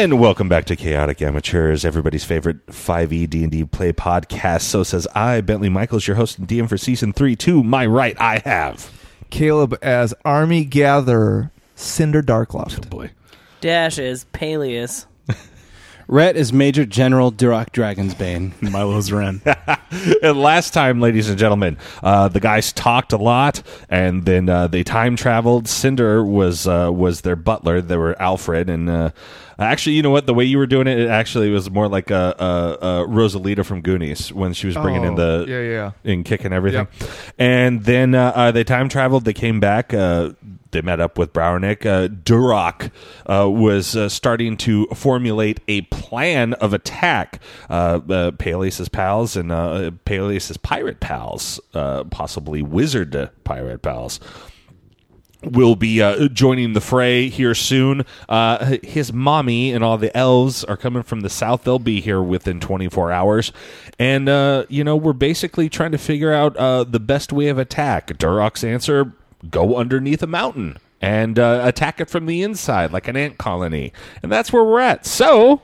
And welcome back to Chaotic Amateurs, everybody's favorite 5e D&D play podcast. So says I, Bentley Michaels, your host and DM for season 3. To my right, I have Caleb as Army Gatherer, Cinder Darkloft. boy. Dash is Peleus. Rhett is Major General Duroc Dragonsbane. Milo's Ren. And last time, ladies and gentlemen, uh, the guys talked a lot, and then uh, they time traveled. Cinder was uh, was their butler. They were Alfred, and uh, actually, you know what? The way you were doing it, it actually was more like a, a, a Rosalita from Goonies when she was bringing in Oh, the yeah, yeah. and kicking everything. And then uh, uh, they time traveled. They came back. Uh, they met up with Browernick. Uh, Duroc uh, was uh, starting to formulate a plan of attack. Uh, uh, Peleus' pals and uh, Peleus' pirate pals, uh, possibly wizard pirate pals will be uh, joining the fray here soon. Uh, his mommy and all the elves are coming from the south. They'll be here within 24 hours. And, uh, you know, we're basically trying to figure out uh, the best way of attack. Duroc's answer go underneath a mountain and uh, attack it from the inside like an ant colony. And that's where we're at. So.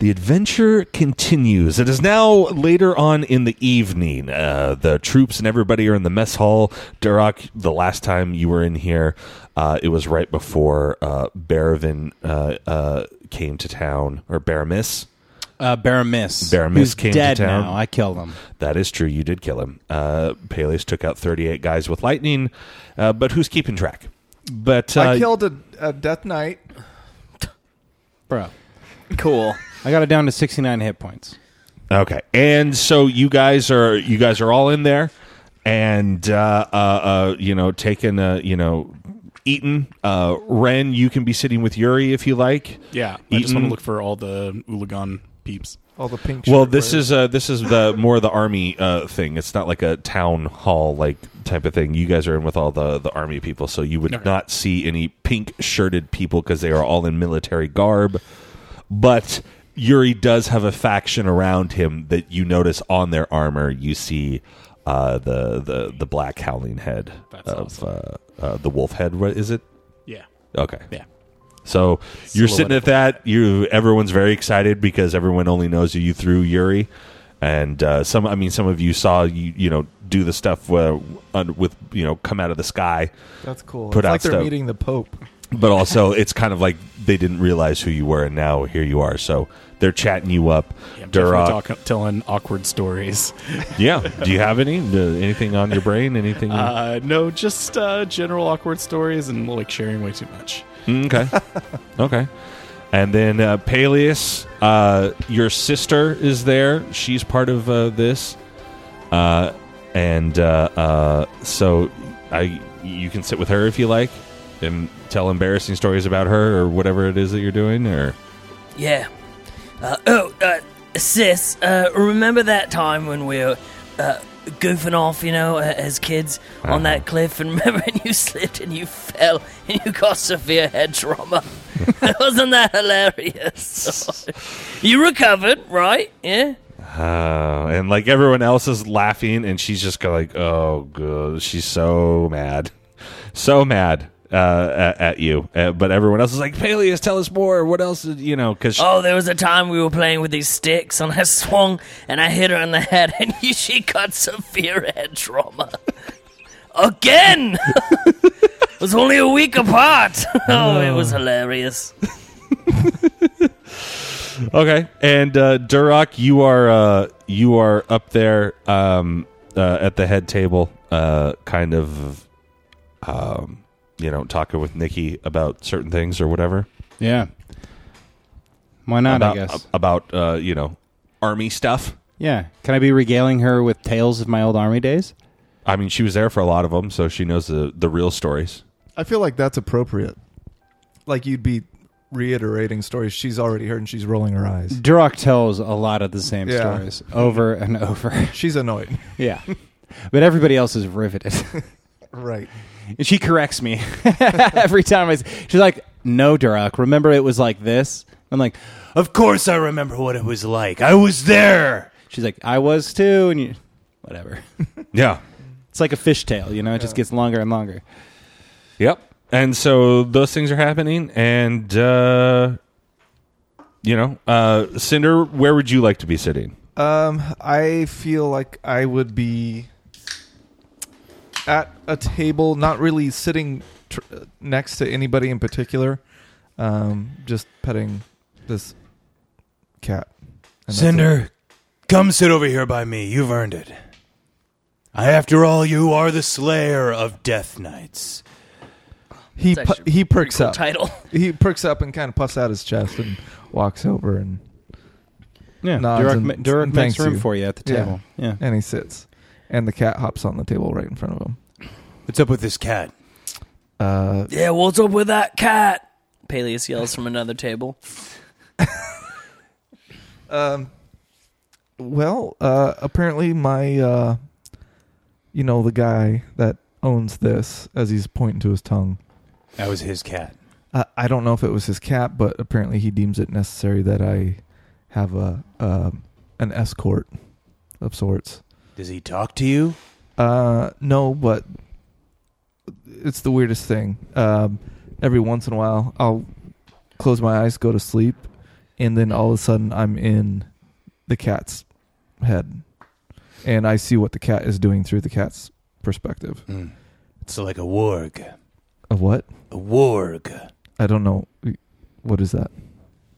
The adventure continues. It is now later on in the evening. Uh, the troops and everybody are in the mess hall. Duroc, the last time you were in here, uh, it was right before uh, Baravin uh, uh, came to town, or Baramis. Uh, Baramis. Baramis who's came to town. now. I killed him. That is true. You did kill him. Uh, Peleus took out 38 guys with lightning, uh, but who's keeping track? But uh, I killed a, a Death Knight. Bro. Cool. I got it down to 69 hit points. Okay, and so you guys are you guys are all in there, and uh, uh, uh, you know taking uh, you know eating. Uh, Ren, you can be sitting with Yuri if you like. Yeah, I just want to look for all the Ulagan peeps. All the pink. Well, shirt this wearers. is uh, this is the more of the army uh, thing. It's not like a town hall like type of thing. You guys are in with all the the army people, so you would Okay. not see any pink shirted people because they are all in military garb. But Yuri does have a faction around him that you notice on their armor. You see uh, the the the black howling head That's of awesome. uh, uh, the wolf head. What is it? Yeah, Okay. yeah. So you're Silhouette sitting at that. You everyone's very excited because everyone only knows you through Yuri, and uh, some. I mean, some of you saw you you know do the stuff uh, with you know come out of the sky, That's cool. put it's out like they're stuff. meeting the Pope. But also it's kind of like they didn't realize who you were, and now here you are. So they're chatting you up. yeah Duroc. talk, telling awkward stories. yeah. Do you have any uh, anything on your brain? Anything? Uh, no, just uh, general awkward stories and like sharing way too much. Mm, okay. okay. And then uh, Peleus, uh, your sister is there. She's part of uh, this. Uh, and uh, uh, so I, you can sit with her if you like and tell embarrassing stories about her or whatever it is that you're doing. Or Yeah. Uh, oh, uh, sis, uh, remember that time when we were uh, goofing off, you know, uh, as kids Uh-huh. on that cliff? And remember when you slipped and you fell and you got severe head trauma? Wasn't that hilarious? you recovered, right? Yeah? Uh, and like everyone else is laughing, and she's just go like, "Oh, good." She's so mad, so mad uh, at, at you. Uh, but everyone else is like, "Peleus, tell us more. What else? Did, you know?" Because Oh, there was a time we were playing with these sticks, and I swung and I hit her in the head, and she got severe head trauma. Again! it was only a week apart. oh, it was hilarious. okay, and uh, Duroc, you are uh, you are up there um, uh, at the head table, uh, kind of, um, you know, talking with Nikki about certain things or whatever. Yeah. Why not, about I guess? about uh, you know army stuff. yeah. Can I be regaling her with tales of my old army days? I mean, she was there for a lot of them, so she knows the the real stories. I feel like that's appropriate. Like you'd be reiterating stories she's already heard and she's rolling her eyes. Duroc tells a lot of the same Yeah. stories over and over. She's annoyed. yeah. But everybody else is riveted. right. And she corrects me every time I s- She's like, "No, Duroc, remember it was like this?" I'm like, "Of course I remember what it was like. I was there." She's like, "I was too." And you whatever. Yeah. It's like a fishtail, you know, it just gets longer and longer. Yep. And so those things are happening, and uh, you know, uh, Cinder, where would you like to be sitting? Um, I feel like I would be at a table, not really sitting tr- next to anybody in particular. Um, just petting this cat. And that's it. Cinder, come sit over here by me. You've earned it. I, after all, you are the slayer of death knights. He It's pu- actually he a pretty perks cool up. Title. He perks up and kind of puffs out his chest and walks over and Yeah, Nods Duroc, and- ma- Duroc and makes thanks room you. for you at the Yeah. table. Yeah. and he sits, and the cat hops on the table right in front of him. What's up with this cat? Uh, Yeah, what's up with that cat? Peleus yells from another table. Um, well, uh, apparently my, uh, you know, the guy that owns this, as he's pointing to his tongue. That was his cat. Uh, I don't know if it was his cat, but apparently he deems it necessary that I have a um an escort of sorts. Does he talk to you? Uh, no, but it's the weirdest thing. Um, every once in a while, I'll close my eyes, go to sleep, and then all of a sudden, I'm in the cat's head, and I see what the cat is doing through the cat's perspective. Mm. It's like a warg. A what? A warg. I don't know. What is that?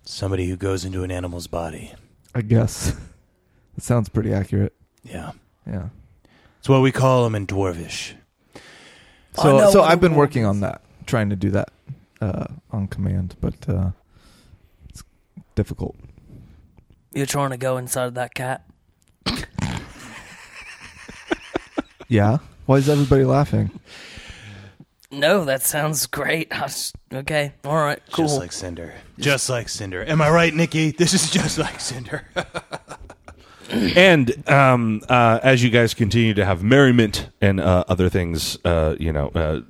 Somebody who goes into an animal's body. I guess that sounds pretty accurate. Yeah. Yeah. It's what we call them in Dwarvish. I So, know so I've been working on that, trying to do that uh, on command, but uh, it's difficult. You're trying to go inside of that cat. Yeah. Why is everybody laughing? No, that sounds great. Was- okay, all right, cool. Just like Cinder. Just like Cinder. Am I right, Nikki? This is just like Cinder. and um, uh, as you guys continue to have merriment and uh, other things, uh, you know, uh,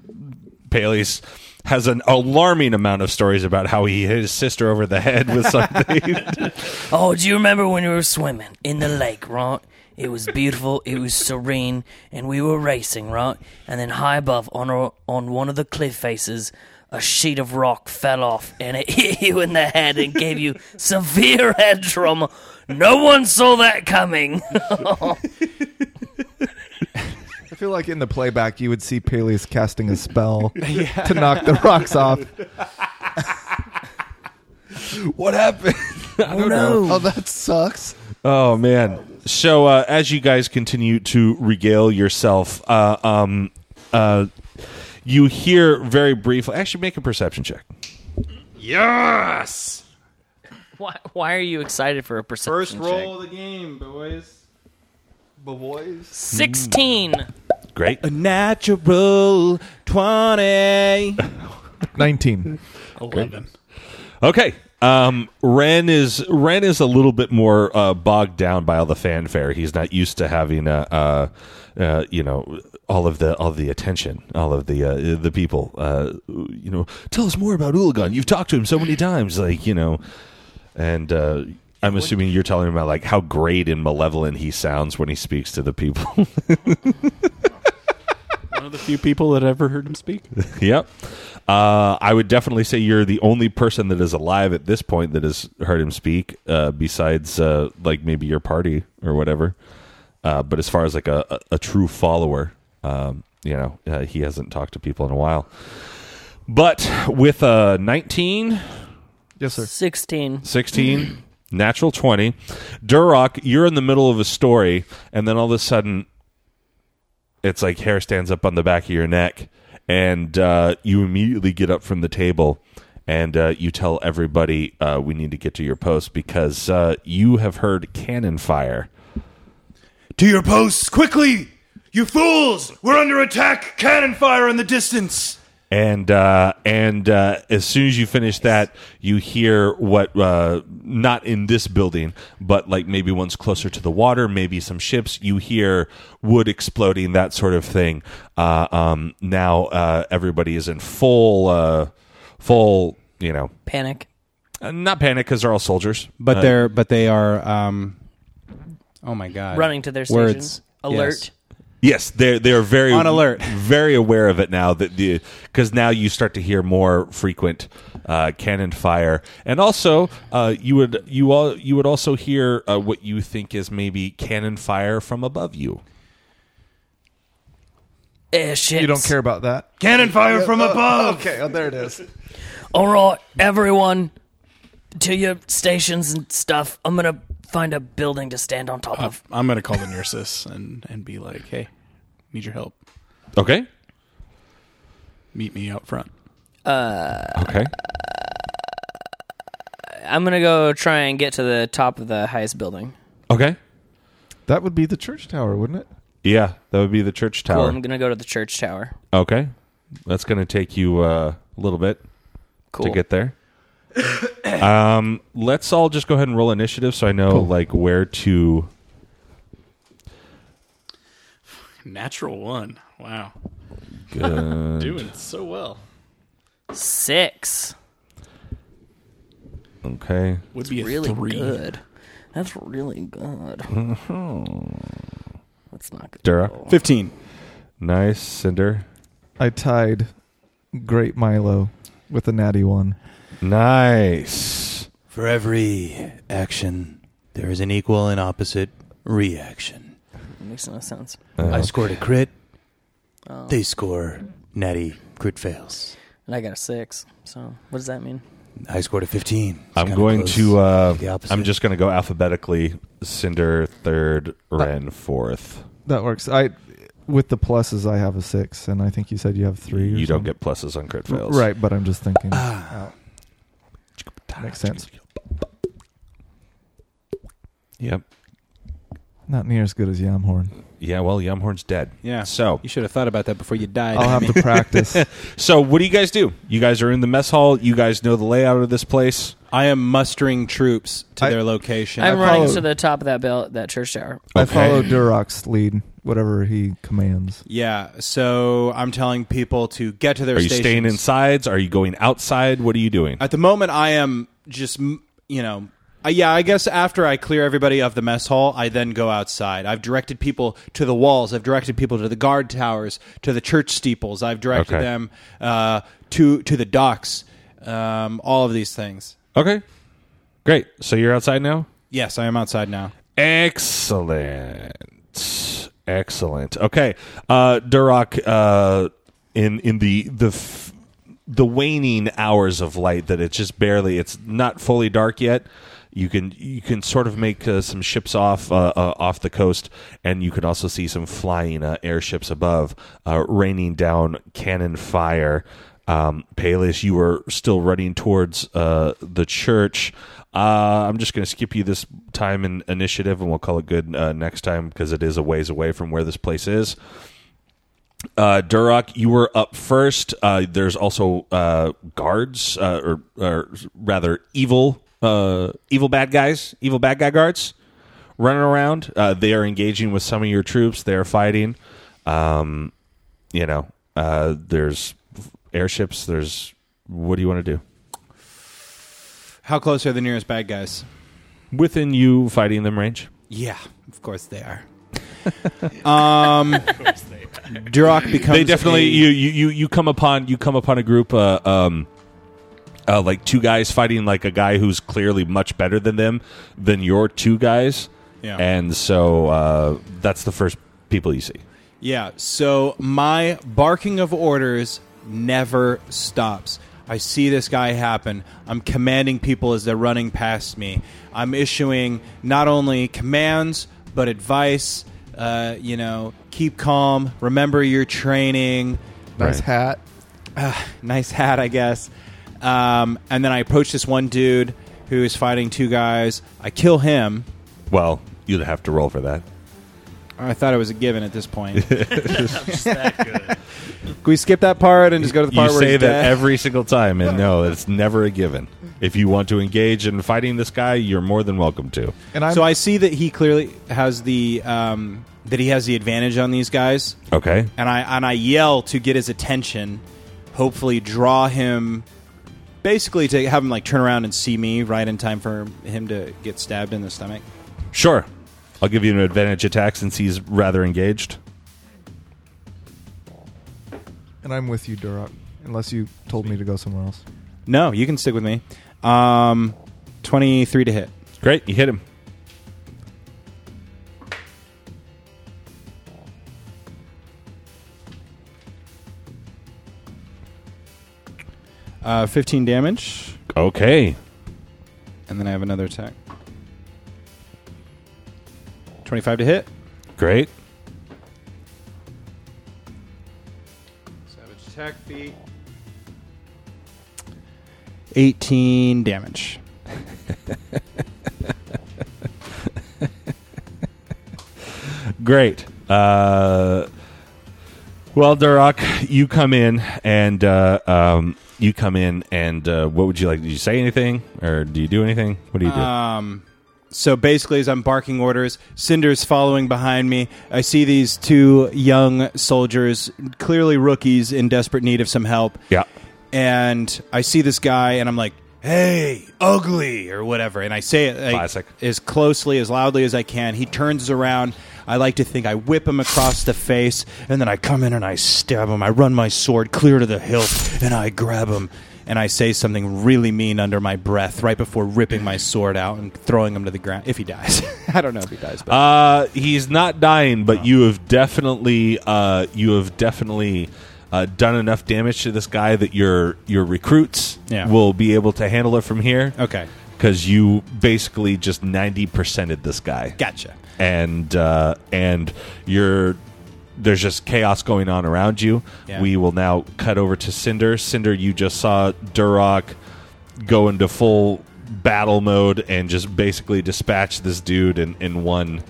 Peleus has an alarming amount of stories about how he hit his sister over the head with something. Oh, do you remember when we were swimming in the lake, right? It was beautiful, it was serene, and we were racing, right? And then high above, on a, on one of the cliff faces, a sheet of rock fell off, and it hit you in the head and gave you severe head trauma. No one saw that coming. I feel like in the playback you would see Peleus casting a spell to knock the rocks off. what happened? oh no! Oh, that sucks. Oh man! So uh, as you guys continue to regale yourself, uh, um, uh, you hear very briefly. Actually, make a perception check. Yes. Why, why are you excited for a perception check? of the game, boys. Boys. Sixteen. Great. A natural 20. 19. Eleven. Okay. Um, Ren is Ren is a little bit more uh, bogged down by all the fanfare. He's not used to having uh, uh, uh, you know all of the all of the attention, all of the uh, the people. Uh, you know, tell us more about Ulagon. You've talked to him so many times, like you know, and uh, I'm assuming you're telling him about like how great and malevolent he sounds when he speaks to the people. One of the few people that ever heard him speak. Yep. Uh, I would definitely say you're the only person that is alive at this point that has heard him speak, uh, besides uh, like maybe your party or whatever. Uh, but as far as like a, a, a true follower, um, you know, uh, he hasn't talked to people in a while. But with a 19, Yes, sir. Sixteen. 16, natural 20, Duroc, you're in the middle of a story, and then all of a sudden, it's like hair stands up on the back of your neck, and uh, you immediately get up from the table. And uh, you tell everybody uh, we need to get to your post because uh, you have heard cannon fire. To your posts, quickly! You fools! We're under attack! Cannon fire in the distance! and uh, and uh, as soon as you finish that, you hear what uh, not in this building, but like maybe one's closer to the water, maybe some ships. You hear wood exploding, that sort of thing. Uh, um, now uh, everybody is in full uh, full, you know, Panic. uh, not panic because they're all soldiers, But Uh, they're but they are. Um, oh my god! Running to their stations, Words. Alert. Yes, they're they're very On alert. very aware of it now that the because now you start to hear more frequent uh, cannon fire, and also uh, you would you all you would also hear uh, what you think is maybe cannon fire from above you. Airships. You don't care about that. Cannon fire from above! Okay, oh, there it is. All right, everyone, to your stations and stuff. I'm gonna find a building to stand on top Uh, of. I'm gonna call the nurses and and be like, "Hey, need your help. Okay, Meet me out front." okay, I'm gonna go try and get to the top of the highest building. okay. That would be the church tower, wouldn't it? Yeah, that would be the church Cool. tower. I'm gonna go to the church tower. Okay, that's going to take you uh, a little bit Cool. to get there. um, let's all just go ahead and roll initiative, so I know Cool. like where to. Natural one. Wow, Good. doing so well. Six. Okay. Would be a Really three. good. That's really good. That's not good. Dura. roll. Fifteen. Nice, Cinder. I tied Great Milo with a natty one. Nice. For every action, there is an equal and opposite reaction. Makes no sense. I scored a crit. Oh. They score natty crit fails. And I got a six. So what does that mean? I scored a 15. It's I'm kinda going close to. Uh, the opposite. I'm just going to go alphabetically. Cinder third, Ren fourth. That works. I with the pluses, I have a six, and I think you said you have three. Or You don't something. get pluses on crit fails. right, but I'm just thinking. Ah. out. Makes sense. Yep. Not near as good as Yamhorn. Yeah. Well, Yumhorn's dead. Yeah. So, You should have thought about that before you died. I'll have to practice. so what do you guys do? You guys are in the mess hall. You guys know the layout of this place. I am mustering troops to I- their location. I'm I running follow- to the top of that bell, that church tower. I Okay. follow Duroc's lead, whatever he commands. yeah. So I'm telling people to get to their Are you stations. staying inside? Are you going outside? What are you doing? At the moment, I am just, you know, uh, yeah, I guess after I clear everybody of the mess hall, I then go outside. I've directed people to the walls. I've directed people to the guard towers, to the church steeples. I've directed Okay. them uh, to to the docks. Um, all of these things. Okay. Great. So you're outside now? Yes, I am outside now. Excellent. Excellent. Okay. Uh Duroc, uh in in the the f- the waning hours of light that it's just barely it's not fully dark yet. You can you can sort of make uh, some ships off uh, uh, off the coast, and you can also see some flying uh, airships above, uh, raining down cannon fire. Um, Peleus, you were still running towards uh, the church. Uh, I'm just going to skip you this time in initiative, and we'll call it good uh, next time because it is a ways away from where this place is. Uh, you were up first. Uh, there's also uh, guards, uh, or, or rather, evil, uh, evil bad guys, evil bad guy guards running around. Uh, they are engaging with some of your troops. They are fighting. Um, you know, there's airships. There's what do you want to do? How close are the nearest bad guys? Within you fighting them range. Yeah, of course they are. um, Duroc becomes. they definitely a- you, you you you come upon you come upon a group uh, um uh, like two guys fighting like a guy who's clearly much better than them than your two guys Yeah. and so uh, that's the first people you see Yeah, so my barking of orders never stops. I see this guy happen. I'm commanding people as they're running past me. I'm issuing not only commands, but advice. Uh, you know, keep calm, remember your training. Nice Right. hat. Nice hat, I guess. Um, and then I approach this one dude who is fighting two guys. I kill him. well you'd have to roll for that I thought it was a given at this point. Just that good. Can we skip that part and just go to the part you where say he's that dead? every single time, and no, it's never a given. If you want to engage in fighting this guy, you're more than welcome to. And I'm so I see that he clearly has the um, that he has the advantage on these guys, Okay. and I and I yell to get his attention, hopefully draw him, basically to have him like turn around and see me right in time for him to get stabbed in the stomach. Sure. I'll give you an advantage attack since he's rather engaged. and I'm with you, Duroc. Unless you told me to go somewhere else. No, you can stick with me. Um, twenty three to hit. Great, you hit him. Uh, Fifteen damage, Okay. and then I have another attack. Twenty five to hit. Great. Savage attack feat. 18 damage. Great. Uh, well, Duroc, you come in and uh, um, you come in and uh, what would you like? Did you say anything or do you do anything? What do you do? Um, so basically, as I'm barking orders, Cinder's following behind me. I see these two young soldiers, clearly rookies in desperate need of some help. yeah. And I see this guy, and I'm like, "Hey, ugly," or whatever. And I say it like, Classic. as closely, as loudly as I can. He turns around. I like to think I whip him across the face, and then I come in and I stab him. I run my sword clear to the hilt, and I grab him. And I say something really mean under my breath right before ripping my sword out and throwing him to the ground. If he dies, I don't know if he dies, but Uh, he's not dying, but you have definitely, uh, you have definitely uh, done enough damage to this guy that your your recruits Yeah. will be able to handle it from here. okay, because you basically just ninety percented this guy, gotcha. and uh, and you're there's just chaos going on around you. Yeah. We will now cut over to Cinder. Cinder, you just saw Duroc go into full battle mode and just basically dispatch this dude in, in one.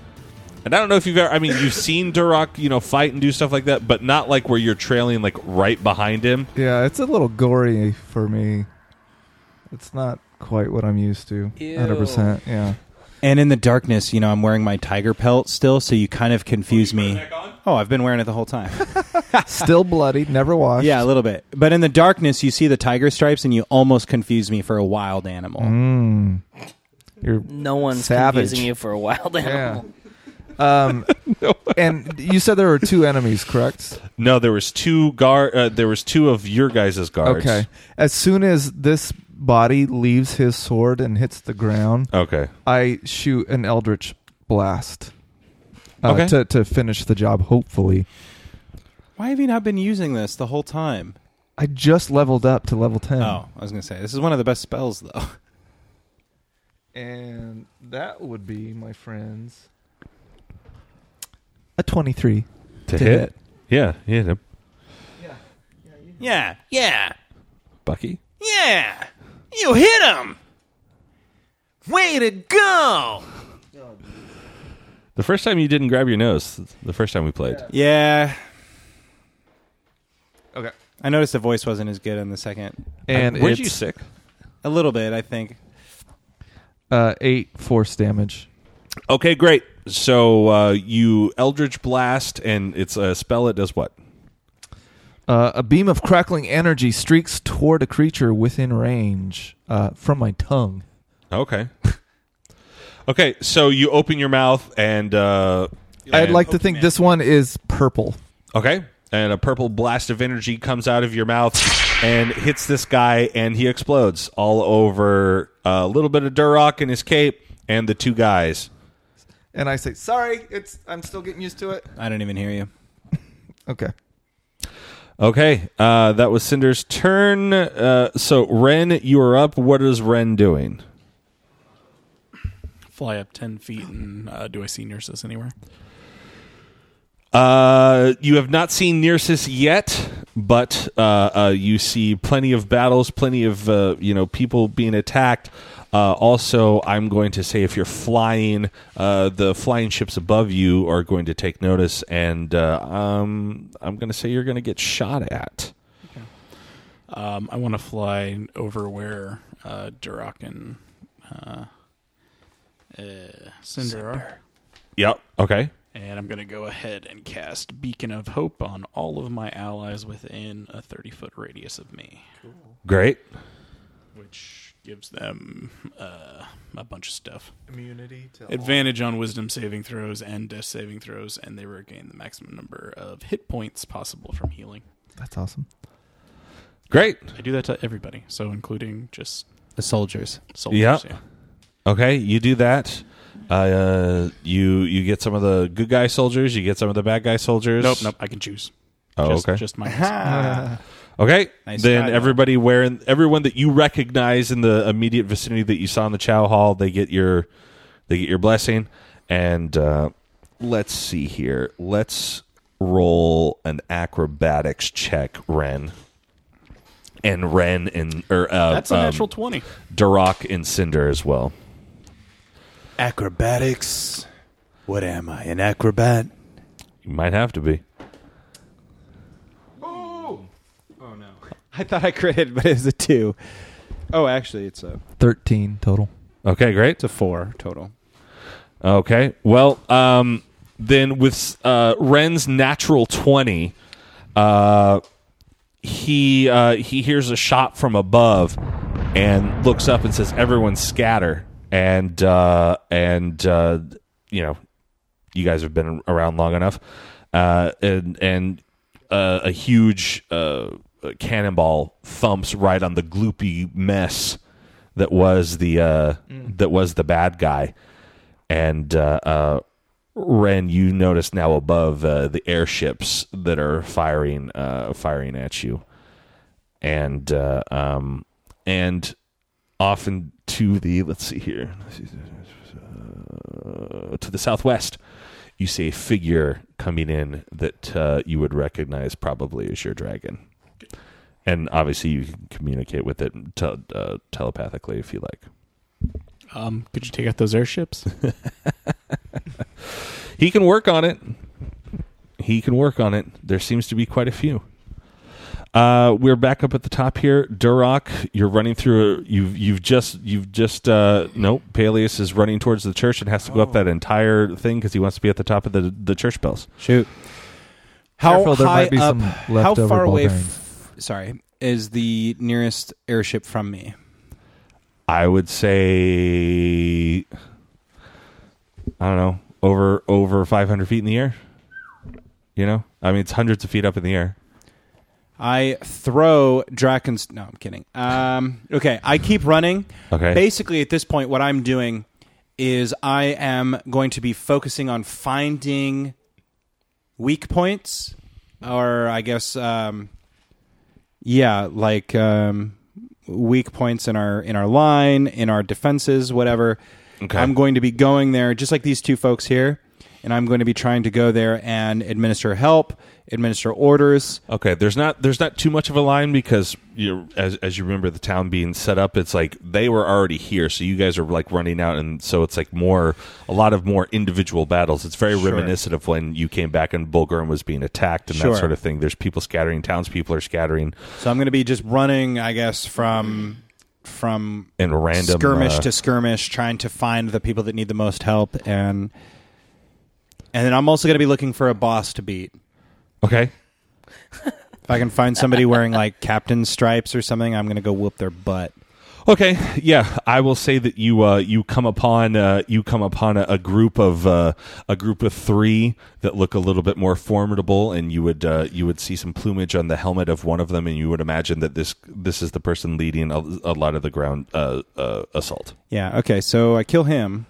And I don't know if you've ever. I mean, you've seen Duroc, you know, fight and do stuff like that, but not like where you're trailing like right behind him. Yeah, it's a little gory for me. It's not quite what I'm used to. Hundred percent. Yeah. And in the darkness, you know, I'm wearing my tiger pelt still, so you kind of confuse me. Oh, I've been wearing it the whole time. Still bloody, never washed. yeah, a little bit. But in the darkness, you see the tiger stripes, and you almost confuse me for a wild animal. Mm. You're No one's Savage. confusing you for a wild animal. Um, and you said there were two enemies, correct? No, there was two guard. Uh, there was two of your guys' guards. Okay. As soon as this body leaves his sword and hits the ground, Okay. I shoot an eldritch blast. Uh, Okay. To to finish the job, hopefully. Why have you not been using this the whole time? I just leveled up to level ten. Oh, I was going to say, this is one of the best spells, though. And that would be, my friends, a twenty-three To, to hit? hit. Yeah, you hit him. yeah, yeah, Bucky. yeah. You hit him. Way to go. The first time you didn't grab your nose, the first time we played. Yeah. Okay. I noticed the voice wasn't as good on the second. And Weren't it's you sick? A little bit, I think. uh, eight force damage. Okay, great. So uh, you Eldritch Blast, and it's a spell that does what? Uh, a beam of crackling energy streaks toward a creature within range uh, from my tongue. Okay. okay, so you open your mouth, and. Uh, I'd and- like to think this one is purple. Okay. And a purple blast of energy comes out of your mouth and hits this guy, and he explodes all over a little bit of Duroc in his cape and the two guys. And I say, "Sorry, it's I'm still getting used to it." I don't even hear you. Okay. Okay, uh, that was Cinder's turn. Uh, so, Ren, you are up. What is Ren doing? Fly up 10 feet, and uh, do I see Nurses anywhere? Uh, you have not seen Nearsis yet, but uh, uh, you see plenty of battles, plenty of uh, you know people being attacked. Uh, also, I'm going to say if you're flying, uh, the flying ships above you are going to take notice, and uh, um, I'm going to say you're going to get shot at. Um, I want to fly over where uh, Duroc and uh, uh, Cinder are. Yep. Okay. And I'm going to go ahead and cast Beacon of Hope on all of my allies within a 30 foot radius of me, Cool. Great. which gives them uh, a bunch of stuff. Immunity to Advantage on wisdom saving throws and death saving throws, and they regain the maximum number of hit points possible from healing. That's awesome. Great. I do that to everybody, so including just The soldiers. soldiers. Yep. yeah. Okay, you do that. Uh, you you get some of the good guy soldiers. You get some of the bad guy soldiers. Nope, nope. I can choose. Oh, just, okay. Just my. Okay. Nice then try, though. everybody wearing everyone that you recognize in the immediate vicinity that you saw in the Chow Hall, they get your they get your blessing. And uh, let's see here. Let's roll an acrobatics check, Ren. And Ren and or uh, That's a um, natural twenty. Duroc and Cinder as well. Acrobatics. What am I, an acrobat? You might have to be. Oh! Oh, no. I thought I critted, but it was a two. Oh, actually, it's a Thirteen total. Okay, great. it's a four total. Okay. Well, um, then with uh, Ren's natural twenty, uh, he uh, he hears a shot from above and looks up and says, "Everyone scatter!" And uh, and uh, you know, you guys have been around long enough, uh, and and uh, a huge uh, cannonball thumps right on the gloopy mess that was the uh, that was the bad guy. And uh, uh, Ren, you notice now above uh, the airships that are firing uh, firing at you, and uh, um, and often to the let's see here uh, to the southwest, you see a figure coming in that uh, you would recognize probably as your dragon. And obviously, you can communicate with it tel- uh, telepathically if you like. Um, could you take out those airships? He can work on it. He can work on it. There seems to be quite a few. Uh, we're back up at the top here. Duroc, you're running through. You've you've just you've just uh, nope. Peleus is running towards the church and has to go up that entire thing because he wants to be at the top of the the church bells. Shoot. How Careful, there high might be up? some how leftover far away? ball F- sorry, is the nearest airship from me? I would say, I don't know, over over 500 feet in the air. You know, I mean, it's hundreds of feet up in the air. I throw Draken's. No, I'm kidding. Um, okay, I keep running. Okay. Basically, at this point, what I'm doing is I am going to be focusing on finding weak points, or I guess, um, yeah, like um, weak points in our in our line, in our defenses, whatever. Okay. I'm going to be going there, just like these two folks here, and I'm going to be trying to go there and administer help, administer orders. Okay, there's not there's not too much of a line because you as as you remember the town being set up, it's like they were already here, so you guys are like running out, and so it's like more a lot of more individual battles. It's very Sure. reminiscent of when you came back and Bulgarin was being attacked and Sure. that sort of thing. There's people scattering, townspeople are scattering, So I'm going to be just running, I guess, from from and random skirmish uh, to skirmish, trying to find the people that need the most help, and and then I'm also going to be looking for a boss to beat. Okay. If I can find somebody wearing like captain stripes or something, I'm going to go whoop their butt. Okay, yeah, I will say that you uh, you come upon uh, you come upon a, a group of uh, a group of three that look a little bit more formidable, and you would uh, you would see some plumage on the helmet of one of them, and you would imagine that this this is the person leading a, a lot of the ground uh, uh, assault. Yeah. Okay. So I kill him.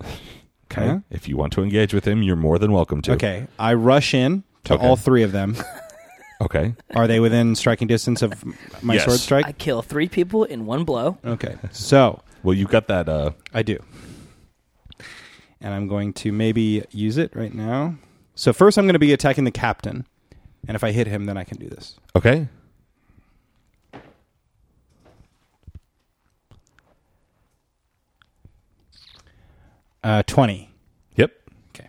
Okay, Huh? if you want to engage with him, you're more than welcome to. Okay. I rush in to Okay. all three of them. okay, Are they within striking distance of my Yes. sword strike? I kill three people in one blow. Okay. So well, you've got that. Uh, I do. And I'm going to maybe use it right now. So first I'm going to be attacking the captain. And if I hit him, then I can do this. okay, Uh, 20. Yep. Okay.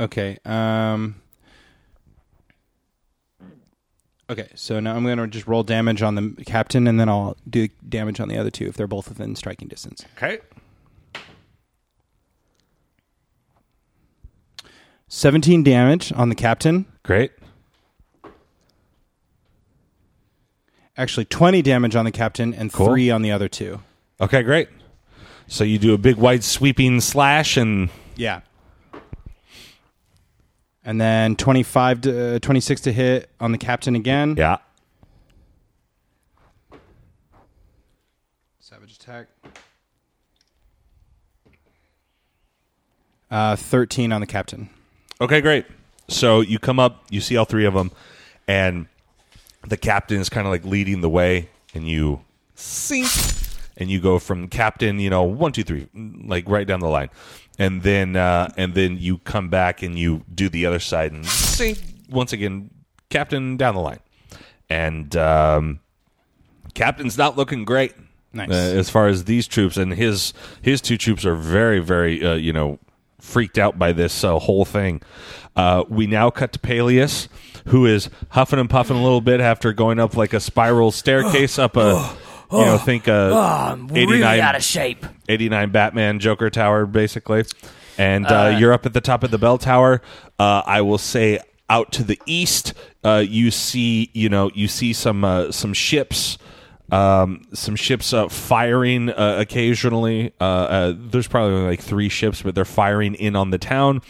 Okay. Um. Okay, so now I'm going to just roll damage on the captain, and then I'll do damage on the other two if they're both within striking distance. Okay. 17 damage on the captain. Great. Actually, 20 damage on the captain and Cool. 3 on the other two. Okay, great. So you do a big wide sweeping slash and Yeah. And then 25 to, uh, 26 to hit on the captain again. yeah. Savage attack. Uh, 13 on the captain. Okay, great. So you come up, you see all three of them, and the captain is kind of like leading the way, and you sink, and you go from captain, you know, one, two, three, like right down the line, and then uh, and then you come back and you do the other side and sink once again, captain down the line, and um, captain's not looking great. Nice. Uh, as far as these troops and his his two troops are very very uh, you know freaked out by this uh, whole thing. Uh, we now cut to Peleus, who is huffing and puffing a little bit after going up like a spiral staircase up a you know think a Oh, I'm really out of shape. 89 Batman Joker Tower, basically. And uh, you're up at the top of the bell tower. Uh, I will say out to the east, uh, you see, you know, you see some uh, some ships. Um, some ships uh, firing uh, occasionally. Uh, uh, there's probably like three ships, but they're firing in on the town.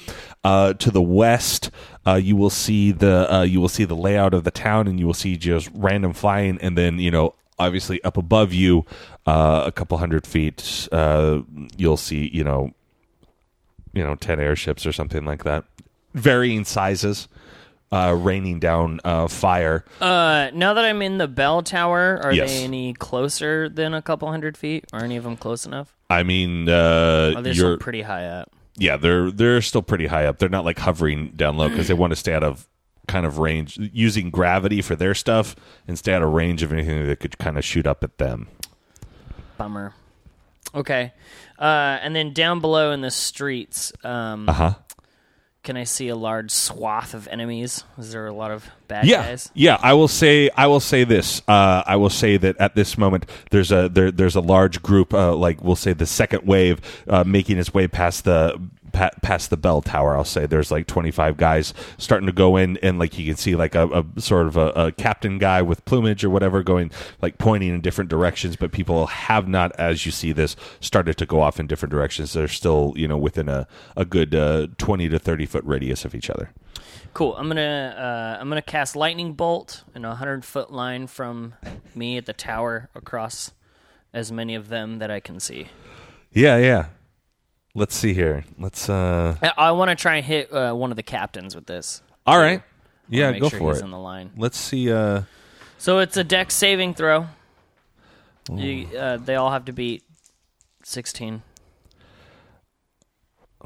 Uh, to the west, uh, you will see the uh, you will see the layout of the town, and you will see just random flying, and then you know obviously up above you, uh, a couple hundred feet, uh, you'll see you know you know 10 airships or something like that varying sizes uh, raining down uh, fire Uh, now that I'm in the bell tower, are Yes. they any closer than a couple hundred feet? Are any of them close enough? i mean uh, Oh, they're you're still pretty high up. yeah they're they're still pretty high up they're not like hovering down low because they want to stay out of kind of range using gravity for their stuff and stay out of range of anything that could kind of shoot up at them Bummer. Okay. Uh, and then down below in the streets, um, uh-huh can I see a large swath of enemies? Is there a lot of bad yeah, guys? Yeah, I will say I will say this. Uh, I will say that at this moment there's a there, there's a large group, uh, like we'll say the second wave, uh, making its way past the pa- past the bell tower. I'll say there's like 25 guys starting to go in, and like you can see like a, a sort of a, a captain guy with plumage or whatever going like pointing in different directions. But people have not, as you see this, started to go off in different directions. They're still you know within a a good uh, 20 to 30 foot radius of each other. Cool. I'm gonna uh, I'm gonna cast lightning bolt in a hundred foot line from me at the tower across as many of them that I can see. Yeah, yeah. Let's see here. Let's uh I, I want to try and hit uh, one of the captains with this. All right. Wanna Yeah, make go sure for he's it. in the line. Let's see uh So it's a dex saving throw. You, uh, they all have to beat sixteen.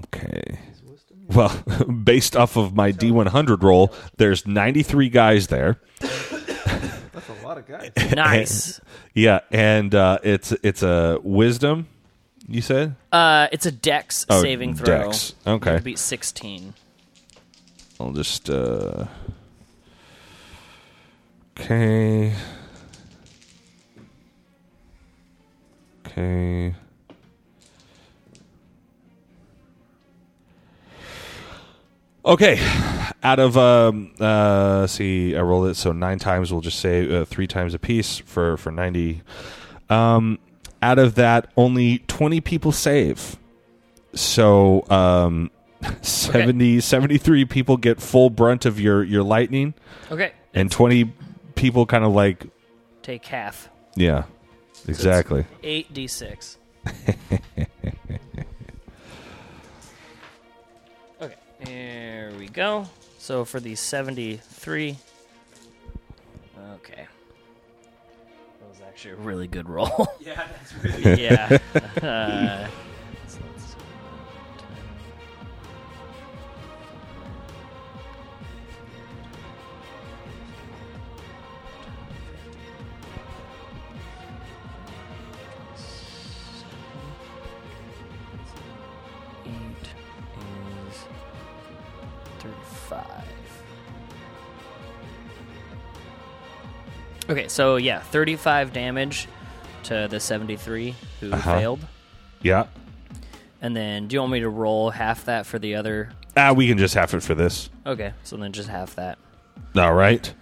okay. Well, based off of my D100 roll, there's 93 guys there. That's a lot of guys. Nice. Yeah, and uh it's it's a wisdom, you said? uh, it's a dex Oh, saving throw. dex. Okay. to beat sixteen. I'll just uh Okay. Okay. Okay. Out of um uh let's see I rolled it so 9 times we'll just say uh, 3 times a piece for for 90. Um out of that only 20 people save. So um 70 73 people get full brunt of your your lightning Okay. and 20 people kind of like Take half. yeah exactly d six. okay. There we go. So for the seventy three. Okay. That was actually a really good role. Yeah, that's really Yeah. Uh, Okay, so yeah, 35 damage to the 73 who Uh-huh. failed. Yeah. And then do you want me to roll half that for the other? Ah, we can just have it for this. Okay, so then just half that. All right.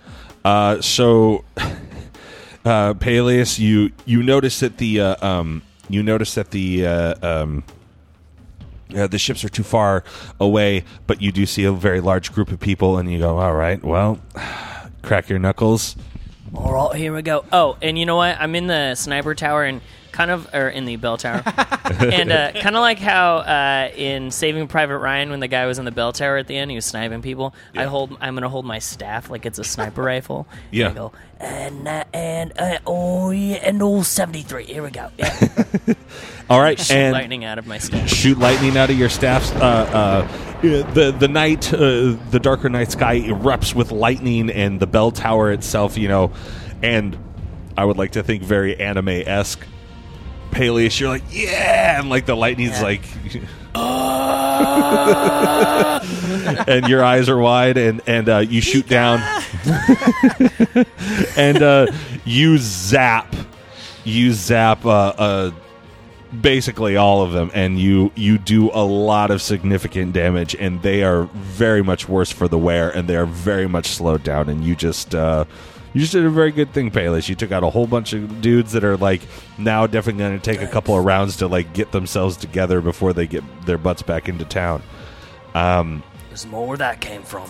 Uh, so, uh, Peleus, you you notice that the uh, um, you notice that the uh, um, uh, the ships are too far away, but you do see a very large group of people, and you go, "All right, well, crack your knuckles." All right, here we go. Oh, and you know what? I'm in the sniper tower and kind of, or in the bell tower, and uh, kind of like how uh, in Saving Private Ryan, when the guy was in the bell tower at the end, he was sniping people. I hold, I'm gonna hold my staff like it's a sniper rifle. Yeah. And I go and uh, and uh, oh yeah, and all 73. Here we go. Yeah. All right, Shoot and lightning out of my staff. shoot lightning out of your staffs. Uh, uh, the the night, uh, the darker night sky erupts with lightning, and the bell tower itself, you know, and I would like to think very anime esque. Peleus, you're like, yeah, and like the lightning's Yeah. like, and your eyes are wide, and and uh, you shoot down, and uh, you zap, you zap. Uh, uh, basically all of them and you you do a lot of significant damage and they are very much worse for the wear and they are very much slowed down and you just uh you just did a very good thing Peleus. you took out a whole bunch of dudes that are like now definitely going to take a couple of rounds to like get themselves together before they get their butts back into town um There's more where that came from.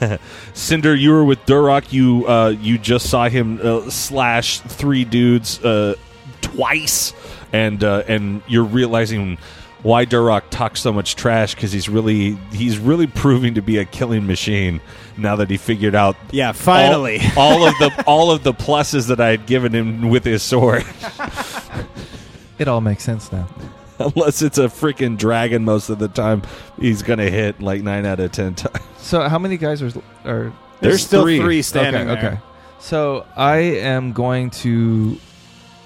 Cinder, you were with Duroc. You uh, you just saw him uh, slash three dudes uh, twice, and uh, and you're realizing why Duroc talks so much trash because he's really he's really proving to be a killing machine now that he figured out Yeah, finally. all, all of the all of the pluses that I had given him with his sword. It all makes sense now. Unless it's a freaking dragon, most of the time he's gonna hit like nine out of ten times. So how many guys are are There's, There's still three. three, standing okay, there. okay. So I am going to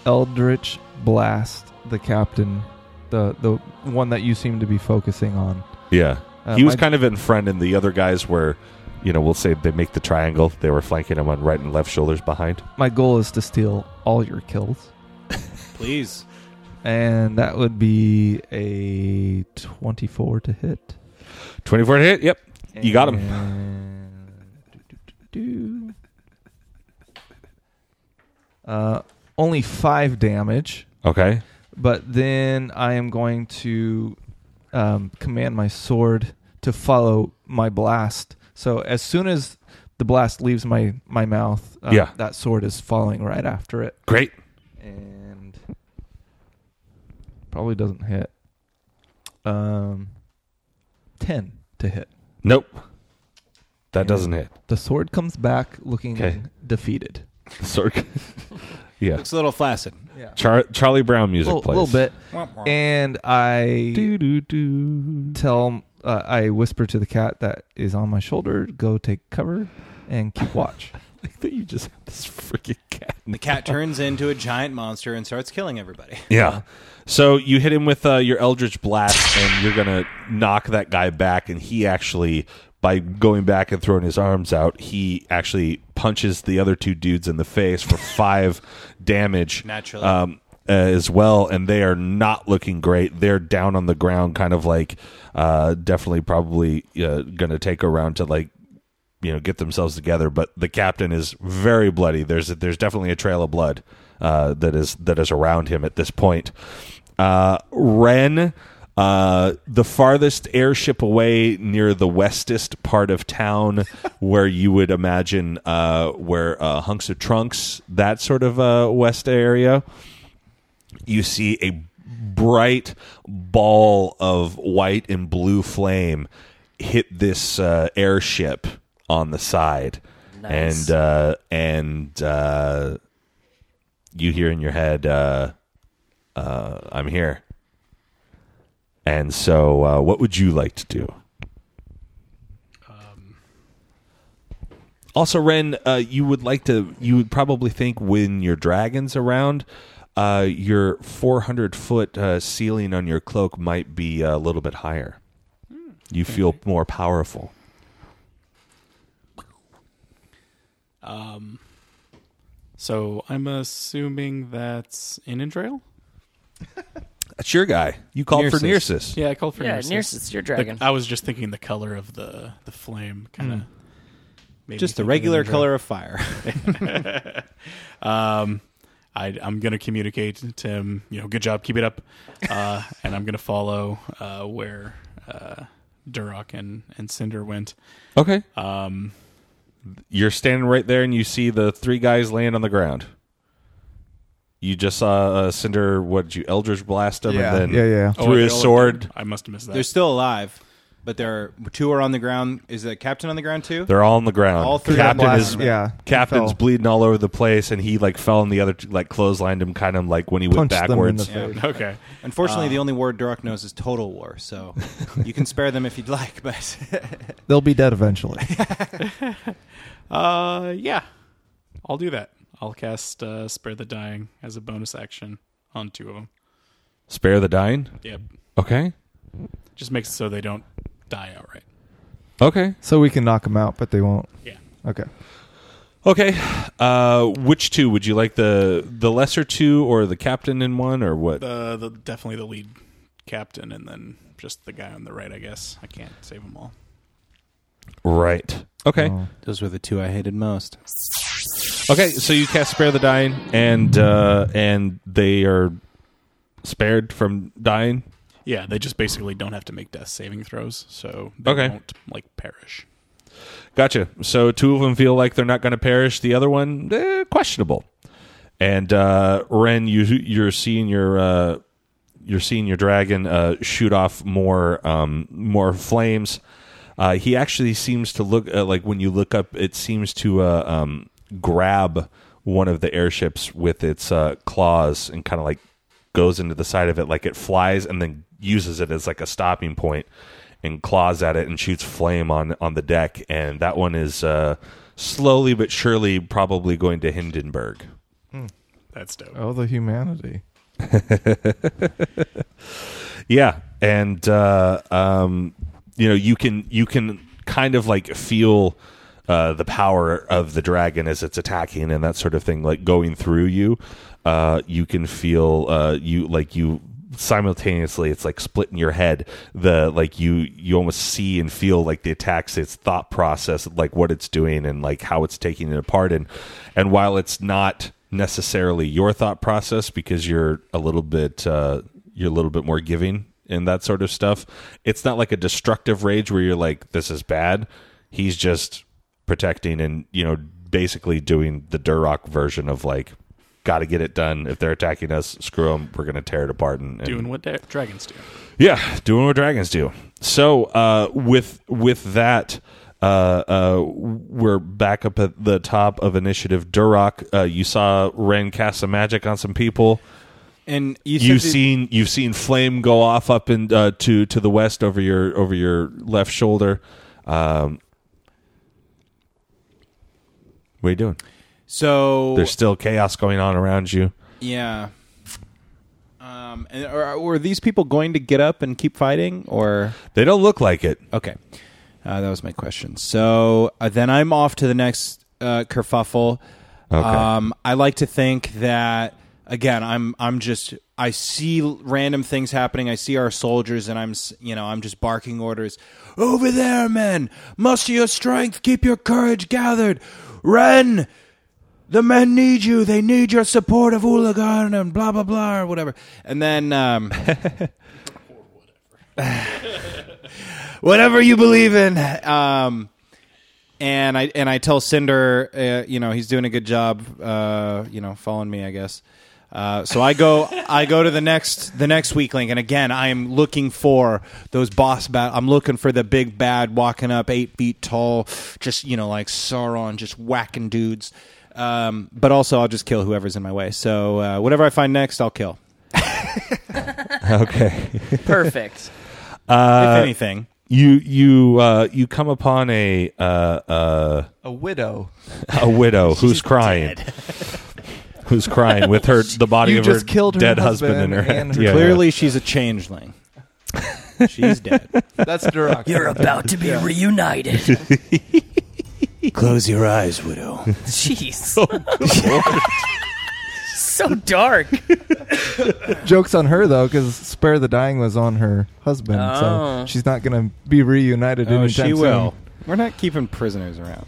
Eldritch blast the captain, the the one that you seem to be focusing on. Yeah. Uh, he was my- kind of in front, and the other guys were, you know, we'll say they make the triangle. They were flanking him on right and left shoulders behind. My goal is to steal all your kills, Please. and that would be a twenty-four to hit. 24 to hit. Yep. You got him. Do-do-do-do. Uh, only five damage, Okay. but then I am going to um, command my sword to follow my blast. So as soon as the blast leaves my my mouth, uh, Yeah. that sword is following right after it, Great. and probably doesn't hit. Um, ten to hit. Nope. That Yeah. doesn't hit. The sword comes back looking Okay. defeated. Sorry. yeah. Looks a little flaccid. Yeah. Char- Charlie Brown music little, plays. little bit. And I Do-do-do. tell, uh, I whisper to the cat that is on my shoulder, go take cover and keep watch. like that you just have this freaking cat. The cat turns into a giant monster and starts killing everybody. Yeah. So you hit him with uh, your Eldritch Blast, and you're gonna knock that guy back. And he actually, by going back and throwing his arms out, he actually punches the other two dudes in the face for five damage. Naturally. Um, uh, as well, and they are not looking great. They're down on the ground, kind of like uh, definitely probably uh, going to take a round to like you know get themselves together. But the captain is very bloody. There's there's definitely a trail of blood uh, that is that is around him at this point. Uh, Ren, uh, the farthest airship away near the westest part of town, where you would imagine uh, where uh, hunks of trunks, that sort of uh, west area you see a bright ball of white and blue flame hit this uh, airship on the side, Nice. and uh, and uh, you hear in your head, uh, uh, "I'm here." And so, uh, what would you like to do? Also, Ren, uh, you would like to. You would probably think when your dragon's around, uh, your 400 foot uh, ceiling on your cloak might be uh, a little bit higher. Hmm. You feel more powerful. Um, so I'm assuming that's Inindrail? That's your guy. You called for Nearsis. Yeah, I called for yeah, Nearsis. Nearsis, your The- dragon. I was just thinking the color of the the flame kind hmm. of. Just the regular color of fire. Um, I, I'm going to communicate to him, you know, good job, keep it up. Uh, and I'm going to follow uh, where uh, Duroc and, and Cinder went. Okay. Um, You're standing right there, and you see the three guys laying on the ground. You just saw uh, Cinder. What did you Eldritch blast him? Yeah, and then yeah, yeah. oh, Threw they his all sword. I must have missed that. They're still alive, but there are two are on the ground. Is the captain on the ground too? They're all on the ground. All three Captain of them is blast- yeah, Captain's fell. bleeding all over the place, and he like fell, and the other two, like clotheslined him, kind of like when he went Punched them in backwards. the face. Yeah. okay. Unfortunately, Uh, the only word Duroc knows is Total War, so you can spare them if you'd like. But They'll be dead eventually. Uh, yeah, I'll do that. I'll cast uh, Spare the Dying as a bonus action on two of them. Spare the dying. Yep. Okay. Just makes it so they don't die outright. Okay. so we can knock them out, but they won't. Yeah. Okay. Okay. Uh, which two would you like the the lesser two or the captain in one or what? The, the definitely the lead captain, and then just the guy on the right. I guess I can't save them all. right. Okay. Oh. those were the two I hated most. Okay. So you cast spare the dying, and uh, and they are spared from dying. Yeah, they just basically don't have to make death saving throws, so they Okay. won't like perish. Gotcha. So two of them feel like they're not going to perish. The other one, eh, questionable. And uh, Ren, you you're seeing your uh, you're seeing your dragon uh, shoot off more um, more flames. Uh, he actually seems to look uh, like when you look up, it seems to uh, um, grab one of the airships with its uh, claws and kind of like goes into the side of it like it flies and then uses it as like a stopping point and claws at it and shoots flame on on the deck and that one is uh, slowly but surely probably going to Hindenburg. That's dope. Oh, the humanity. Yeah, and uh, um, you know you can you can kind of like feel uh, the power of the dragon as it's attacking and that sort of thing, like going through you. Uh, you can feel uh, you like you simultaneously it's like splitting your head the like you you almost see and feel like the attacks its thought process like what it's doing and like how it's taking it apart. And and while it's not necessarily your thought process because you're a little bit uh you're a little bit more giving and that sort of stuff it's not like a destructive rage where you're like this is bad. He's just protecting and you know basically doing the Duroc version of like got to get it done if they're attacking us screw them we're going to tear it apart and, and Doing what da- dragons do. yeah, doing what dragons do. So uh, with with that, uh, uh, we're back up at the top of initiative. Duroc, uh, you saw Ren cast some magic on some people. And you You've that- seen you've seen flame go off up in uh, to to the west over your over your left shoulder. Um, what are you doing? So There's still chaos going on around you. yeah. Um, and are, were these people going to get up and keep fighting, or They don't look like it. okay? Uh, that was my question. So uh, then I'm off to the next uh, kerfuffle. Okay. Um, I like to think that again. I'm I'm just I see random things happening. I see our soldiers, and I'm you know I'm just barking orders. Over there, men! Muster your strength. Keep your courage gathered. Ren, the men need you. They need your support of Ulagon and blah blah blah or whatever. And then um, whatever you believe in. Um, and I and I tell Cinder, uh, you know, he's doing a good job, uh, you know, following me, I guess. Uh, so I go, I go to the next, the next weekling, and again, I am looking for those boss bat. I'm looking for the big bad walking up, eight feet tall, just you know, like Sauron, just whacking dudes. Um, but also, I'll just kill whoever's in my way. So uh, whatever I find next, I'll kill. Okay. Perfect. Uh, if anything, you you uh, you come upon a uh, uh, A widow. a widow who's crying. Who's crying with her the body You of her just killed her dead husband, in her husband hand. and Yeah, clearly she's a changeling. she's dead. That's Duroc. You're about to be reunited. Close your eyes, widow. Jeez. so dark. Joke's on her though, because Spare the Dying was on her husband, Oh. so she's not gonna be reunited Oh, anytime she soon. will. We're not keeping prisoners around.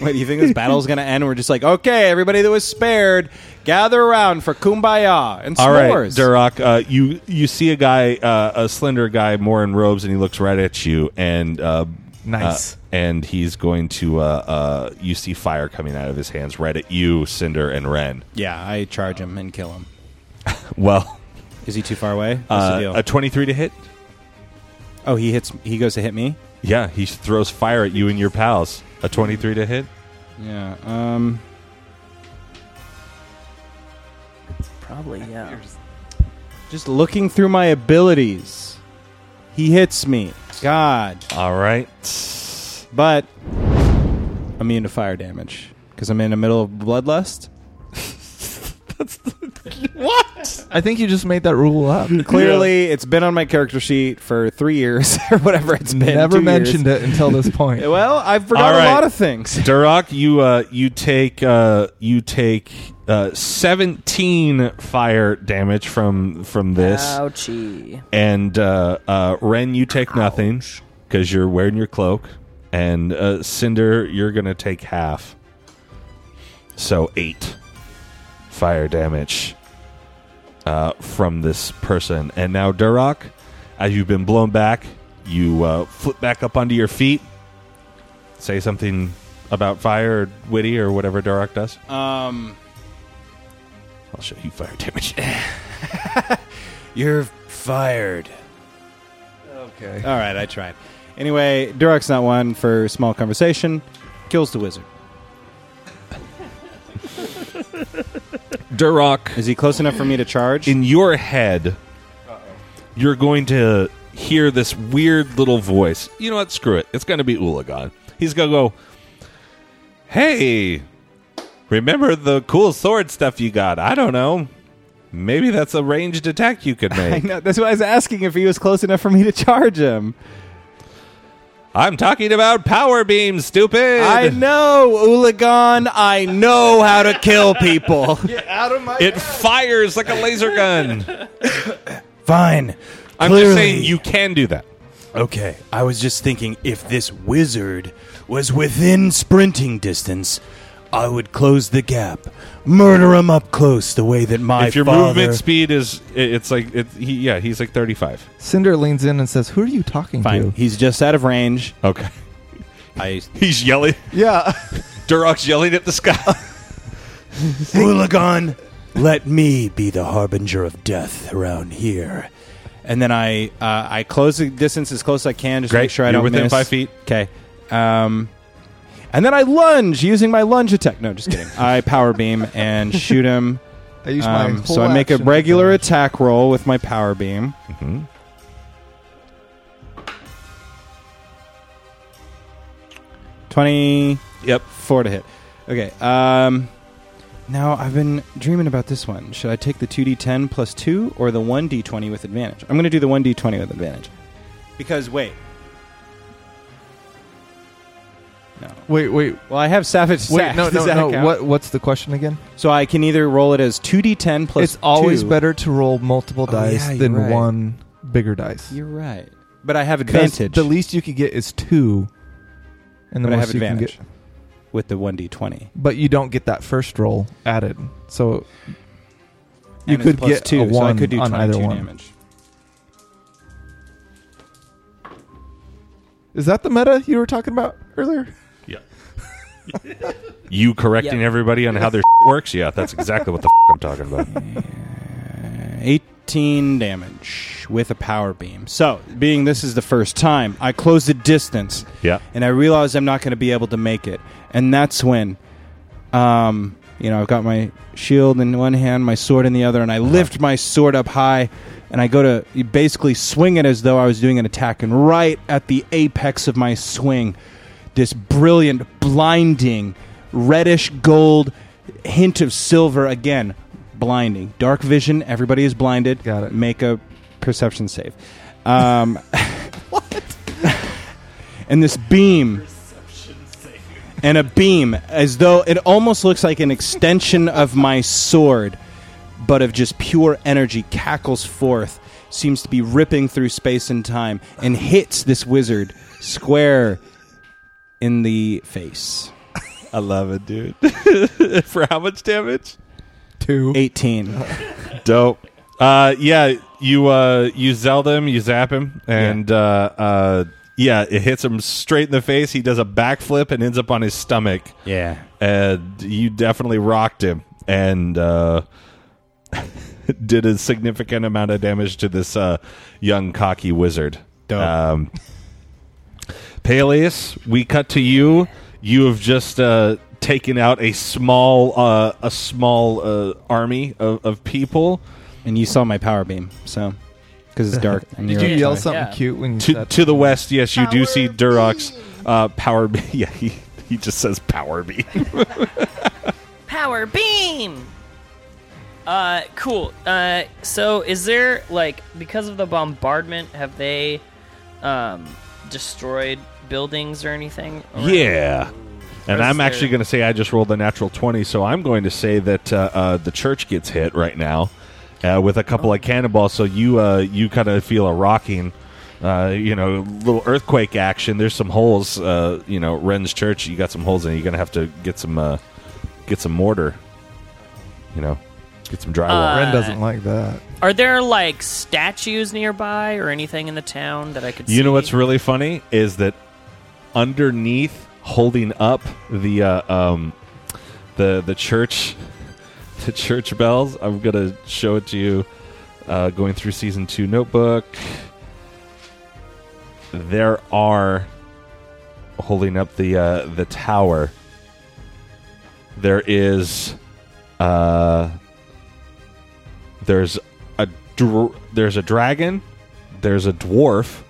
what, do you think this battle's going to end? We're just like, okay, everybody that was spared, gather around for kumbaya and All right, s'mores. Duroc, uh, you you see a guy, uh, a slender guy, more in robes, and he looks right at you, and uh, Nice. uh, and he's going to. Uh, uh, you see fire coming out of his hands, right at you, Cinder and Ren. yeah, I charge him and kill him. Well, Is he too far away? What's the uh, deal? a twenty-three to hit. oh, he hits. He goes to hit me. Yeah, he throws fire at you and your pals. A twenty-three to hit. Yeah. Um. Probably, yeah. Just looking through my abilities, he hits me. God, All right. but I'm immune to fire damage because I'm in the middle of bloodlust. That's What? I think you just made that rule up. Clearly, it's been on my character sheet for three years or whatever it's been. Never two mentioned years. it until this point. Well, I've forgot All right. a lot of things. Duroc, you uh, you take uh, you take uh, seventeen fire damage from from this. Ouchie. And uh, uh, Ren, you take nothing because you're wearing your cloak. And uh, Cinder, you're going to take half. So eight fire damage uh, from this person. And now, Duroc, as you've been blown back, you uh, flip back up onto your feet. Say something about fire or witty or whatever Duroc does. Um, I'll show you fire damage. You're fired. Okay. all right, I tried. Anyway, Duroc's not one for small conversation. Kills the wizard. Duroc, Is he close enough for me to charge? in your head, you're going to hear this weird little voice. You know what? Screw it. It's going to be Ulagon. He's going to go, Hey, remember the cool sword stuff you got? I don't know. Maybe that's a ranged attack you could I make. know. That's why I was asking if he was close enough for me to charge him. I'm talking about power beams, stupid. I know, Ulagon. I know how to kill people. out of my It fires like a laser gun. Fine. I'm Clearly. just saying you can do that. Okay, I was just thinking if this wizard was within sprinting distance, I would close the gap, murder him up close the way that my if your father. movement speed is, it's like, it, he, yeah, he's like 35. Cinder leans in and says, "Who are you talking Fine. to?" He's just out of range. Okay. I He's yelling. Yeah. Duroc's yelling at the sky. Hooligan, let me be the harbinger of death around here. and then I uh, I close the distance as close as I can just to Great. make sure I You're don't within miss. five feet. Okay. Um, and then I lunge using my lunge attack. No, just kidding. I power beam and shoot him. I use my Um, whole so I make a action to regular dodge. attack roll with my power beam. Mm-hmm. Twenty Yep. four to hit. Okay. Um, now I've been dreaming about this one. Should I take the two d ten plus two or the one d twenty with advantage? I'm going to do the one d twenty with advantage. Because wait. No. Wait, wait, Well, I have savage. wait. Sack. No, Does no, that no. count? What? What's the question again? So I can either roll it as two d10 plus. it's always two. better to roll multiple Oh, dice yeah, you're than right. one bigger dice. You're right, but I have 'Cause advantage. The least you could get is two, and the but I most have you can advantage get. with the one d20. But you don't get that first roll added, so you And it's could plus get two, a so I one could do on 22 either one. damage. Is that the meta you were talking about earlier? Yeah. you correcting Yep. everybody on how their works? Yeah, that's exactly what the I'm talking about. 18 damage with a power beam. So, being this is the first time, I close the distance Yeah. and I realize I'm not going to be able to make it. And that's when, um, you know, I've got my shield in one hand, my sword in the other, and I lift my sword up high and I go to basically swing it as though I was doing an attack. And right at the apex of my swing, this brilliant, blinding, reddish gold hint of silver again. Blinding. Dark vision, everybody is blinded. Got it. Make a perception save. Um, what? and this beam and a beam, as though it almost looks like an extension of my sword, but of just pure energy, cackles forth, seems to be ripping through space and time, and hits this wizard square in the face. I love it, dude. For how much damage? Two. 18. Dope. Uh, yeah, you uh, you Zelda him, you zap him, and uh, uh, yeah, it hits him straight in the face. He does a backflip and ends up on his stomach. Yeah. and you definitely rocked him and uh, did a significant amount of damage to this uh, young cocky wizard. Dope. Um, Peleus, we cut to you. You have just uh, taken out a small uh, a small uh, army of, of people And you saw my power beam, so. Because it's dark. and Did you're you outside. yell something Yeah. cute when you to said to the west. Yes, you do see Duroc's uh, power. Be- yeah, he he just says power beam. Power beam. Uh, cool. Uh, so is there like because of the bombardment, have they um destroyed buildings or anything? around? Yeah. And I'm actually going to say I just rolled a natural 20, so I'm going to say that uh, uh, the church gets hit right now uh, with a couple of cannonballs. So you uh, you kind of feel a rocking, uh, you know, little earthquake action. There's some holes, uh, you know, Ren's church. You got some holes in it. You're going to have to get some uh, get some mortar, you know, get some drywall. Uh, Ren doesn't like that. Are there like statues nearby or anything in the town that I could? You know what's really funny is that underneath, holding up the uh, um, the the church, the church bells. I'm gonna show it to you. Uh, going through season two notebook, there are holding up the uh, the tower. There is, uh, there's a dr- there's a dragon, there's a dwarf,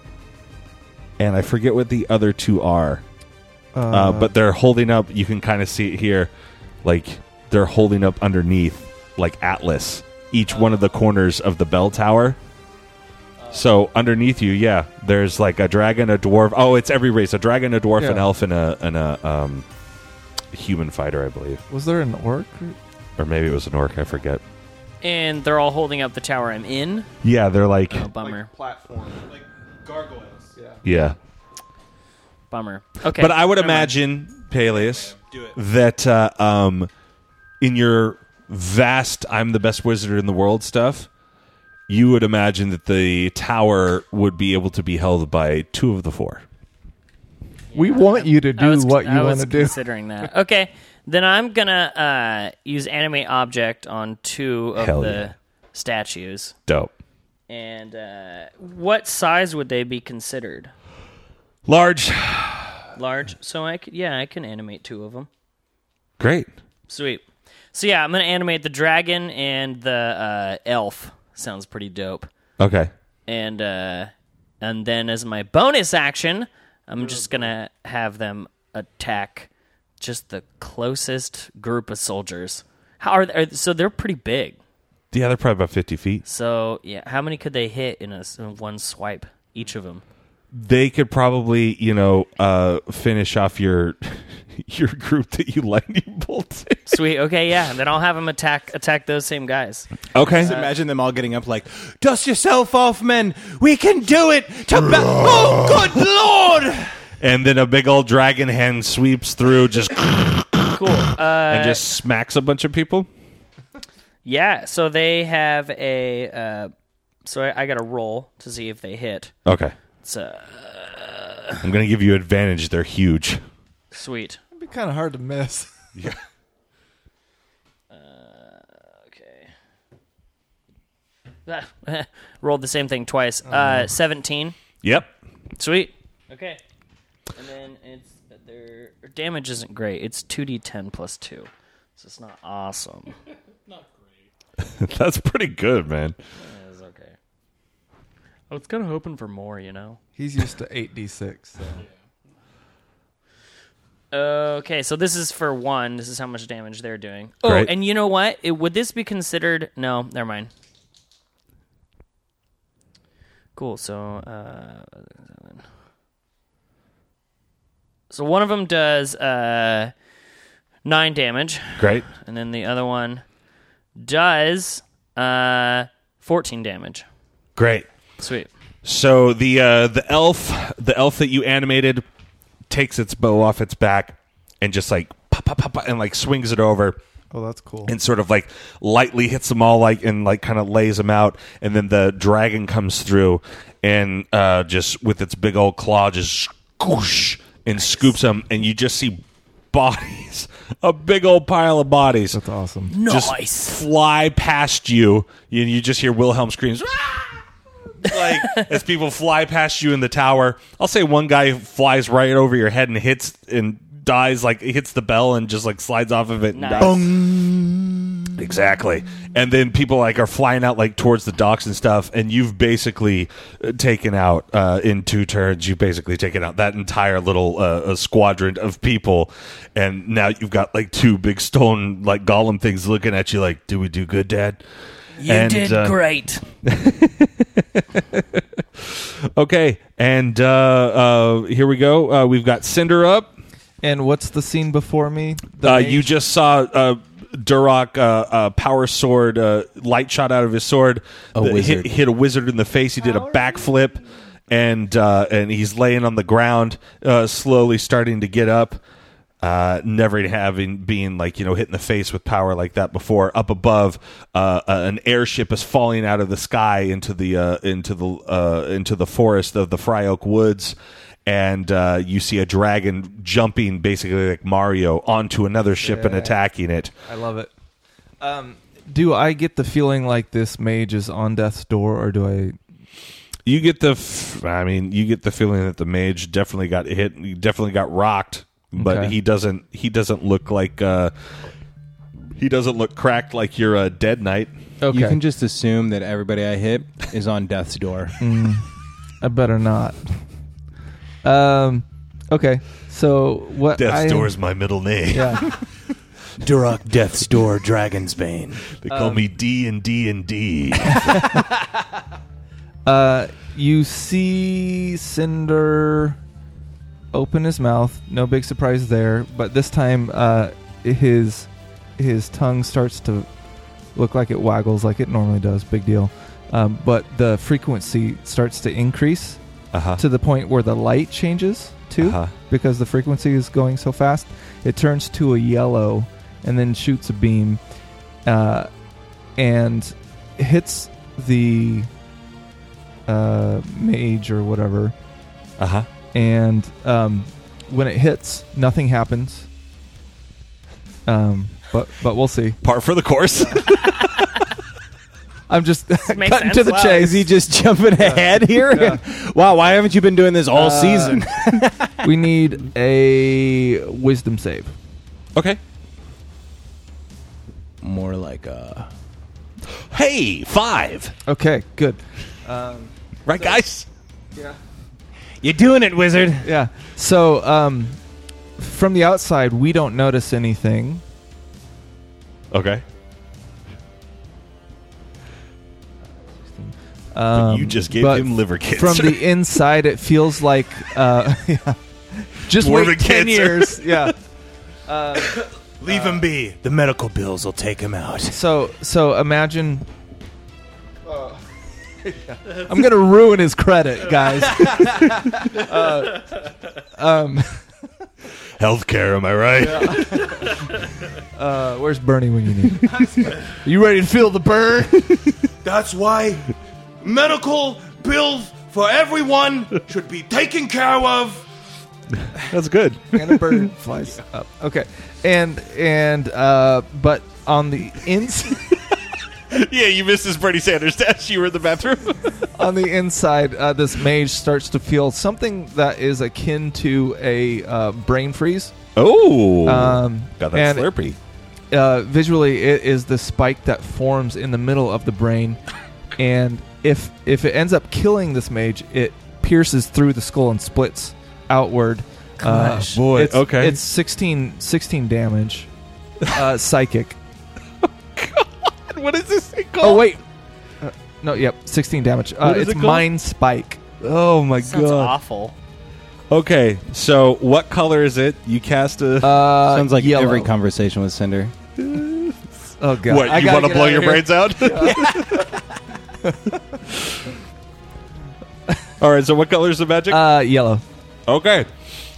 and I forget what the other two are. Uh, but they're holding up. You can kind of see it here, like they're holding up underneath, like Atlas, each one of the corners of the bell tower. So underneath you, yeah, there's like a dragon, a dwarf. Oh, it's every race: a dragon, a dwarf, an elf, and a and a um, human fighter, I believe, was there an orc? or maybe it was an orc. I forget. And they're all holding up the tower I'm in. Yeah, they're like, Oh, bummer. platform, like gargoyles. Yeah. yeah. Bummer. Okay. But I would never mind. imagine, Peleus, that uh, um, in your vast "I'm the best wizard in the world" stuff, you would imagine that the tower would be able to be held by two of the four. We want you to do was, what I you was want to do. Considering that, okay, then I'm gonna uh, use animate object on two of Hell the yeah. statues. Dope. And uh, what size would they be considered? Large. Large. So I could, yeah, I can animate two of them. Great. Sweet. So yeah, I'm gonna animate the dragon and the uh, elf. Sounds pretty dope. Okay. And uh, and then as my bonus action, I'm just gonna have them attack just the closest group of soldiers. How are, they, are so they're pretty big. Yeah, they're probably about 50 feet. So yeah, how many could they hit in a in one swipe? Each of them. They could probably, you know, uh, finish off your your group that you lightning bolted. Sweet. Okay, yeah. Then I'll have them attack attack those same guys. Okay. Just imagine them all getting up like, dust yourself off, men. We can do it. To ba- oh, good lord! and then a big old dragon hand sweeps through just Cool. Uh, and just smacks a bunch of people. Yeah, so they have a. Uh, so I, I got to roll to see if they hit. Okay. It's uh, I'm going to give you advantage. They're huge. sweet. It'd be kind of hard to miss. Yeah. Okay. Ah, Rolled the same thing twice. Uh, seventeen. Yep. Sweet. Okay. And then it's their damage isn't great. It's two d ten plus two, so it's not awesome. That's pretty good, man. It's okay. I was kind of hoping for more, you know. He's used to eight d six. So. Okay, so this is for one. This is how much damage they're doing. Oh, Great. and you know what? It, would this be considered? No, never mind. Cool. So, uh, So one of them does uh, nine damage, Great. and then the other one does uh, fourteen damage. Great. Sweet. So the uh, the elf, the elf that you animated, takes its bow off its back and just like pop, pop, pop, pop, and like swings it over Oh, that's cool. and sort of like lightly hits them all like and like kind of lays them out and then the dragon comes through and uh just with its big old claw just scoosh and scoops them and you just see bodies a big old pile of bodies That's awesome. just Nice. fly past you and you just hear wilhelm screams "Ah!" like as people fly past you in the tower i'll say one guy flies right over your head and hits and dies like it hits the bell and just like slides off of it and Nice. dies. Exactly. And then people like are flying out like towards the docks and stuff, and you've basically uh, taken out uh, in two turns. You've basically taken out that entire little uh, uh, squadron of people, and now you've got like two big stone like golem things looking at you like, "Do we do good, Dad?" You And, did uh, great. Okay, and uh, uh, here we go. Uh, we've got Cinder up. And what's the scene before me? The Uh, mage? you just saw uh, Duroc uh, uh, power sword, uh, light shot out of his sword. A The- wizard. hit, hit a wizard in the face. He did a backflip, and uh, and he's laying on the ground, uh, slowly starting to get up. Uh, never having been like you know hit in the face with power like that before. Up above, uh, uh, an airship is falling out of the sky into the uh, into the uh, into the forest of the Fry Oak Woods, and uh, you see a dragon jumping basically like Mario onto another ship and attacking it. I love it. Um, do I get the feeling like this mage is on death's door, or do I? You get the, f- I mean, you get the feeling that the mage definitely got hit, he definitely got rocked, but Okay. he doesn't. He doesn't look like. Uh, he doesn't look cracked like you're a dead knight. Okay, You can just assume that everybody I hit is on death's door. Mm, I better not. Um, okay. So what? I, Death's Door is my middle name. Yeah. Duroc Death's Door Dragon's Bane. They call me D and D and D. Uh, you see Cinder open his mouth. No big surprise there, but this time, uh, his his tongue starts to look like it waggles like it normally does. Big deal. Um, but the frequency starts to increase Uh huh. to the point where the light changes too, Uh-huh. because the frequency is going so fast. It turns to a yellow and then shoots a beam, uh, and hits the uh, mage or whatever. Uh huh. And um, when it hits, nothing happens. Um, but but we'll see. Par for the course. I'm just cutting sense. to the Wow. chase. Is he just jumping ahead here? wow, why haven't you been doing this all Uh, season? we need a wisdom save. okay. More like a. Hey, five. Okay, good. Um, Right, guys. Yeah. You're doing it, wizard. Yeah. So, um, from the outside, we don't notice anything. Okay. Um, you just gave him liver cancer. From the inside, it feels like uh, yeah. just Morbid wait ten cancer. years. Yeah. Uh, Leave him be. The medical bills will take him out. so, so imagine. I'm gonna ruin his credit, guys. uh, um, Healthcare, am I right? uh, where's Bernie when you need? him? you ready to feel the burn? That's why medical bills for everyone should be taken care of. That's good. and a bird flies up. Okay, and and uh, but on the inside, yeah, you missed his Bernie Sanders dash. You were in the bathroom. on the inside, uh, this mage starts to feel something that is akin to a uh, brain freeze. oh, Um, got that and Slurpee. uh, visually, it is the spike that forms in the middle of the brain, and if if it ends up killing this mage, it pierces through the skull and splits outward. Uh, Boy, it's, okay. it's 16, 16 damage, uh, psychic. God. What is this thing Oh wait, uh, no, yep, sixteen damage. Uh, it's it mind spike. Oh my Sounds awful. Okay, so what color is it? You cast a. Uh, Sounds like yellow. every conversation with Cinder. Oh god! what I you want to blow your here. brains out? All right. So what color is the magic? Uh, yellow. Okay.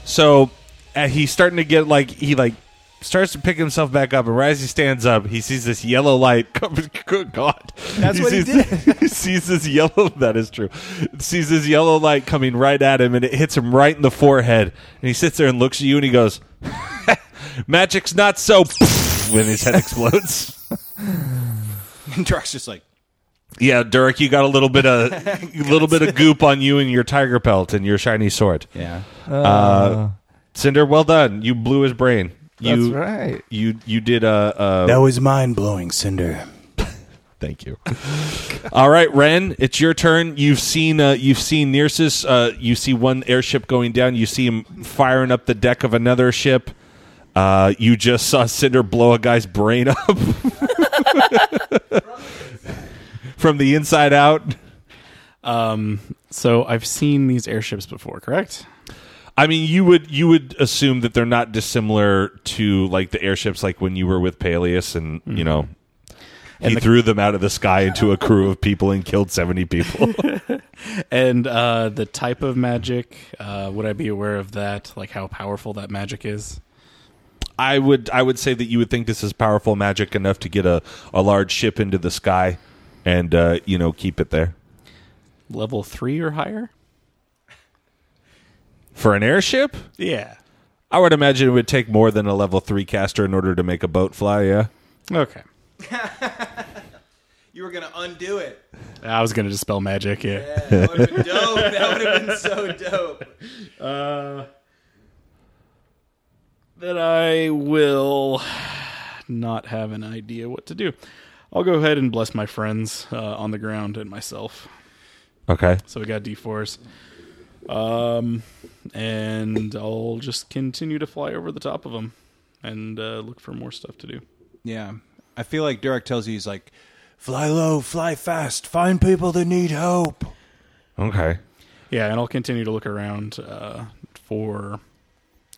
So uh, he's starting to get like he like starts to pick himself back up, and right as he stands up, he sees this yellow light. coming. Good God! That's what he sees, he sees this yellow. That is true. Sees this yellow light coming right at him, and it hits him right in the forehead. And he sits there and looks at you, and he goes, "Magic's not so." when his head explodes. And Druck's just like, Yeah, Duroc, you got a little bit of a little bit of goop on you and your tiger pelt and your shiny sword. yeah. Uh, Cinder, well done. You blew his brain. You, That's right. You you did a. Uh, That was mind blowing, Cinder. Thank you. All right, Ren, it's your turn. You've seen uh, you've seen Nearsis. Uh, you see one airship going down. You see him firing up the deck of another ship. Uh, you just saw Cinder blow a guy's brain up from the inside out. Um, so I've seen these airships before, correct? I mean, you would you would assume that they're not dissimilar to like the airships, like when you were with Peleus, and you know, he the- threw them out of the sky into a crew of people and killed seventy people. And uh, the type of magic, uh, would I be aware of that? Like how powerful that magic is? I would I would say that you would think this is powerful magic enough to get a, a large ship into the sky and uh, you know keep it there Level three or higher? for an airship. Yeah. I would imagine it would take more than a level three caster in order to make a boat fly. Yeah. Okay. You were going to undo it. I was gonna dispel magic. Yeah. that would have been dope. That would have been so dope. Then I will not have an idea what to do. I'll go ahead and bless my friends uh, on the ground and myself. Okay. So we got D4s. Um, and I'll just continue to fly over the top of them and uh, look for more stuff to do. Yeah. I feel like Derek tells you he's like, Fly low, fly fast, find people that need help. Okay. Yeah, and I'll continue to look around uh, for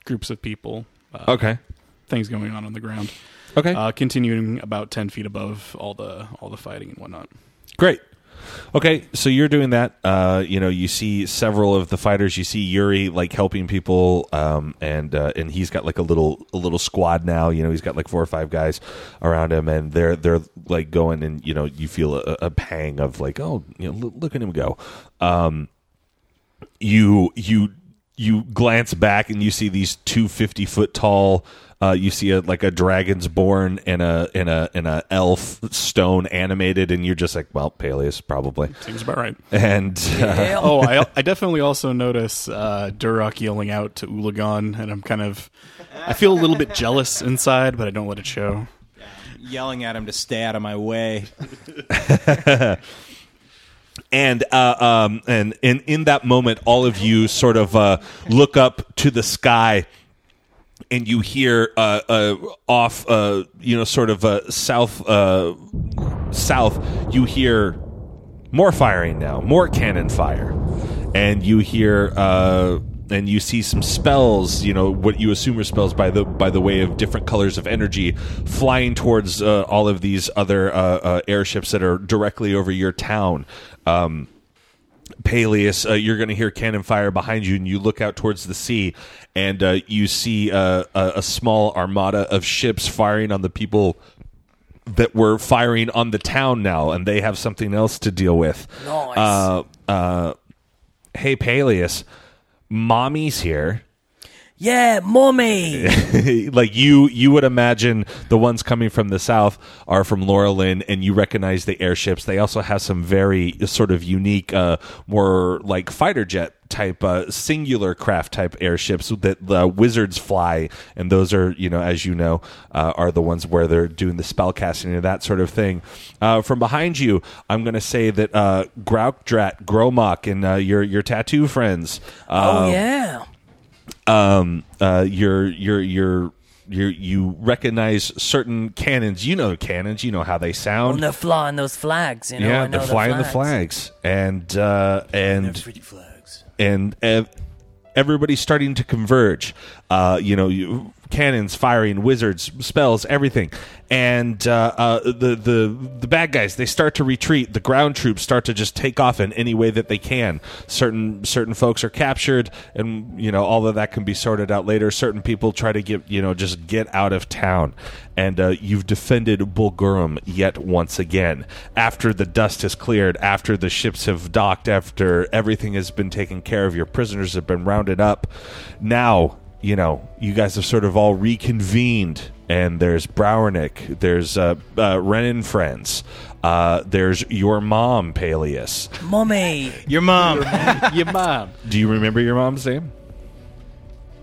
groups of people, uh, Okay. things going on on the ground. Okay. Uh, continuing about ten feet above all the all the fighting and whatnot. Great. Okay, so you're doing that. Uh, you know, you see several of the fighters. You see Yuri like helping people, um, and uh, and he's got like a little a little squad now. You know, he's got like four or five guys around him, and they're they're like going, and you know, you feel a, a pang of like, oh, you know, look, look at him go. Um, you you you glance back and you see these two fifty foot tall uh, you see a like a dragon's born and a in a in a elf stone animated and you're just like well Peleus probably Seems about right. and uh, oh, I, I definitely also notice uh, Duroc yelling out to Ulagon, and I'm kind of, I feel a little bit jealous inside, but I don't let it show. yelling at him to stay out of my way. and uh, um, and in in that moment, all of you sort of uh, look up to the sky, and you hear uh, uh, off, uh, you know, sort of uh, south uh, south. You hear more firing now, more cannon fire, and you hear. Uh, and you see some spells, you know what you assume are spells by the by the way of different colors of energy, flying towards uh, all of these other uh, uh, airships that are directly over your town. Um, Peleus, uh, you're going to hear cannon fire behind you, and you look out towards the sea, and uh, you see uh, a, a small armada of ships firing on the people that were firing on the town now, and they have something else to deal with. Nice. Uh, uh, hey, Peleus, mommy's here. Yeah, mommy. like you you would imagine the ones coming from the south are from Laurel Lynn and you recognize the airships. They also have some very sort of unique uh more like fighter jet type uh singular craft type airships that the wizards fly and those are you know as you know uh, are the ones where they're doing the spell casting and that sort of thing uh, from behind you i'm going to say that uh Graukdrat, Gromok and uh, your your tattoo friends uh, oh yeah. Um, uh, you're you're you're you you recognize certain cannons. You know cannons. You know how they When sound. they're flying those flags, you know. yeah, I know they're flying the flags. flags, and uh, and Pretty flags. and ev- everybody's starting to converge. Uh, you know, you, cannons firing, wizards, spells, everything, and uh, uh, the the the bad guys they start to retreat. The ground troops start to just take off in any way that they can. Certain certain folks are captured, and you know all of that can be sorted out later. Certain people try to get you know just get out of town, and uh, you've defended Bulgurum yet once again. After the dust has cleared, after the ships have docked, after everything has been taken care of, your prisoners have been rounded up. Now you know, you guys have sort of all reconvened, and there's Browernick, there's uh, uh, Ren and friends, uh, there's your mom, Peleus. Mommy. Your mom. Your mom. Do you remember your mom's name?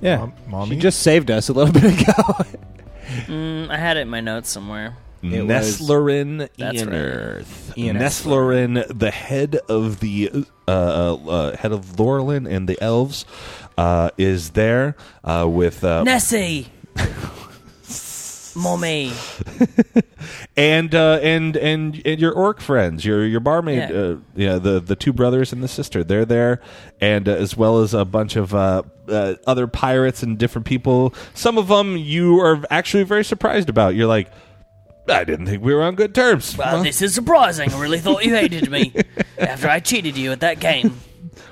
yeah. Mom- mommy? She just saved us a little bit ago. Mm, I had it in my notes somewhere. It was- Neslerin That's right. Ianarth. Neslerin, the head of the uh, uh, head of Laurelin and the elves, uh, is there uh, with uh, Nessie. Mommy. and uh, and and and your orc friends, your your barmaid, Yeah. uh, yeah, the the two brothers and the sister, they're there, and uh, as well as a bunch of uh, uh, other pirates and different people. Some of them you are actually very surprised about. You're like, I didn't think we were on good terms. Well, this is surprising. I really thought you hated me after I cheated you at that game.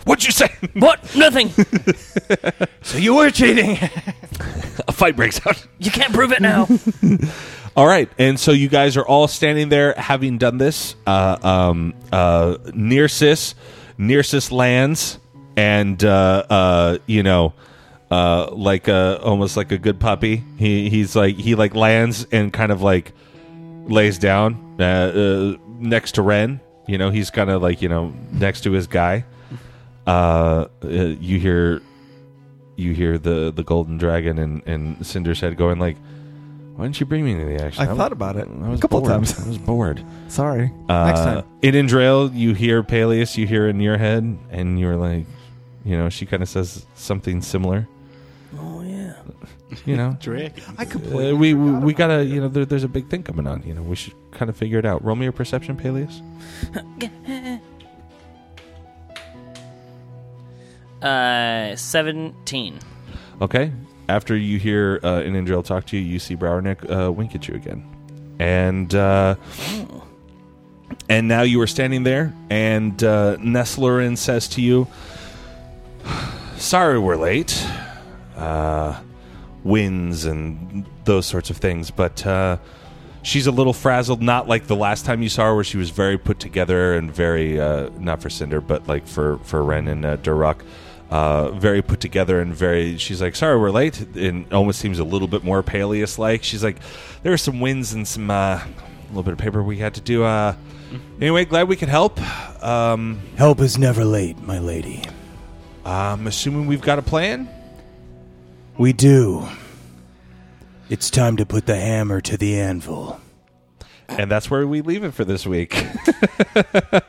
What'd you say? What? Nothing. so you were cheating. a fight breaks out. You can't prove it now. All right, and so you guys are all standing there, having done this. Uh, um, uh, Nearsis, Nearsis lands, and uh, uh, you know, uh, like a almost like a good puppy. He he's like he like lands and kind of like lays down uh, uh, next to Ren. You know, he's kind of like you know next to his guy. Uh, uh, you hear you hear the the golden dragon and and Cinder's head going like. Why didn't you bring me to the action? I was- thought about it I was a couple bored. times. I was bored. Sorry. Uh, Next time. In Indrail, you hear Peleus, you hear in your head, and you're like, you know, she kind of says something similar. Oh yeah. You know, Drake. I uh, we, we we gotta, you know, there, there's a big thing coming on. You know, we should kind of figure it out. Roll me your perception, Peleus. Uh, seventeen. Okay. After you hear uh, an Indril talk to you, you see Browernick uh, wink at you again, and uh, and now you are standing there, and uh, Neslerin says to you, "Sorry, we're late. Uh, winds and those sorts of things, but." Uh, She's a little frazzled, not like the last time you saw her, where she was very put together and very uh, not for Cinder, but like for for Ren and uh, uh, very put together and very. She's like, "Sorry, we're late," and almost seems a little bit more Peleus like. She's like, "There were some wins and some uh, a little bit of paper we had to do." Uh, anyway, glad we could help. Um, Help is never late, my lady. I'm assuming we've got a plan. We do. It's time to put the hammer to the anvil. And that's where we leave it for this week.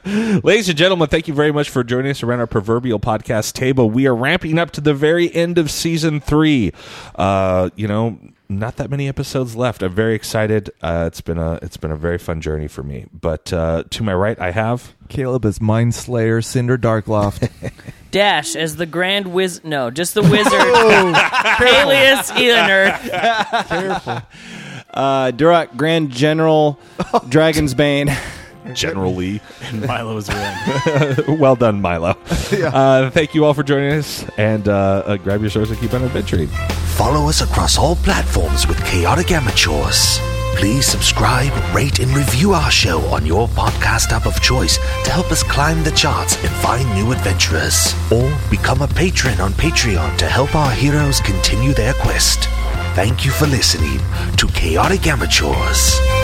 Ladies and gentlemen, thank you very much for joining us around our proverbial podcast table. We are ramping up to the very end of season three. Uh, you know, not that many episodes left. I'm very excited. Uh, it's been a it's been a very fun journey for me. But uh, to my right, I have Caleb is Mind Slayer, Cinder Darkloft. Dash as the Grand Wiz. No, just the Wizard. Peleus Eoner. Uh, Duroc, Grand General, Dragon's Bane. General Lee. And Milo's ring. well done, Milo. uh, thank you all for joining us, and uh, uh, grab your swords and keep on adventuring. Follow us across all platforms with Chaotic Amateurs. Please subscribe, rate, and review our show on your podcast app of choice to help us climb the charts and find new adventurers. Or become a patron on Patreon to help our heroes continue their quest. Thank you for listening to Chaotic Amateurs.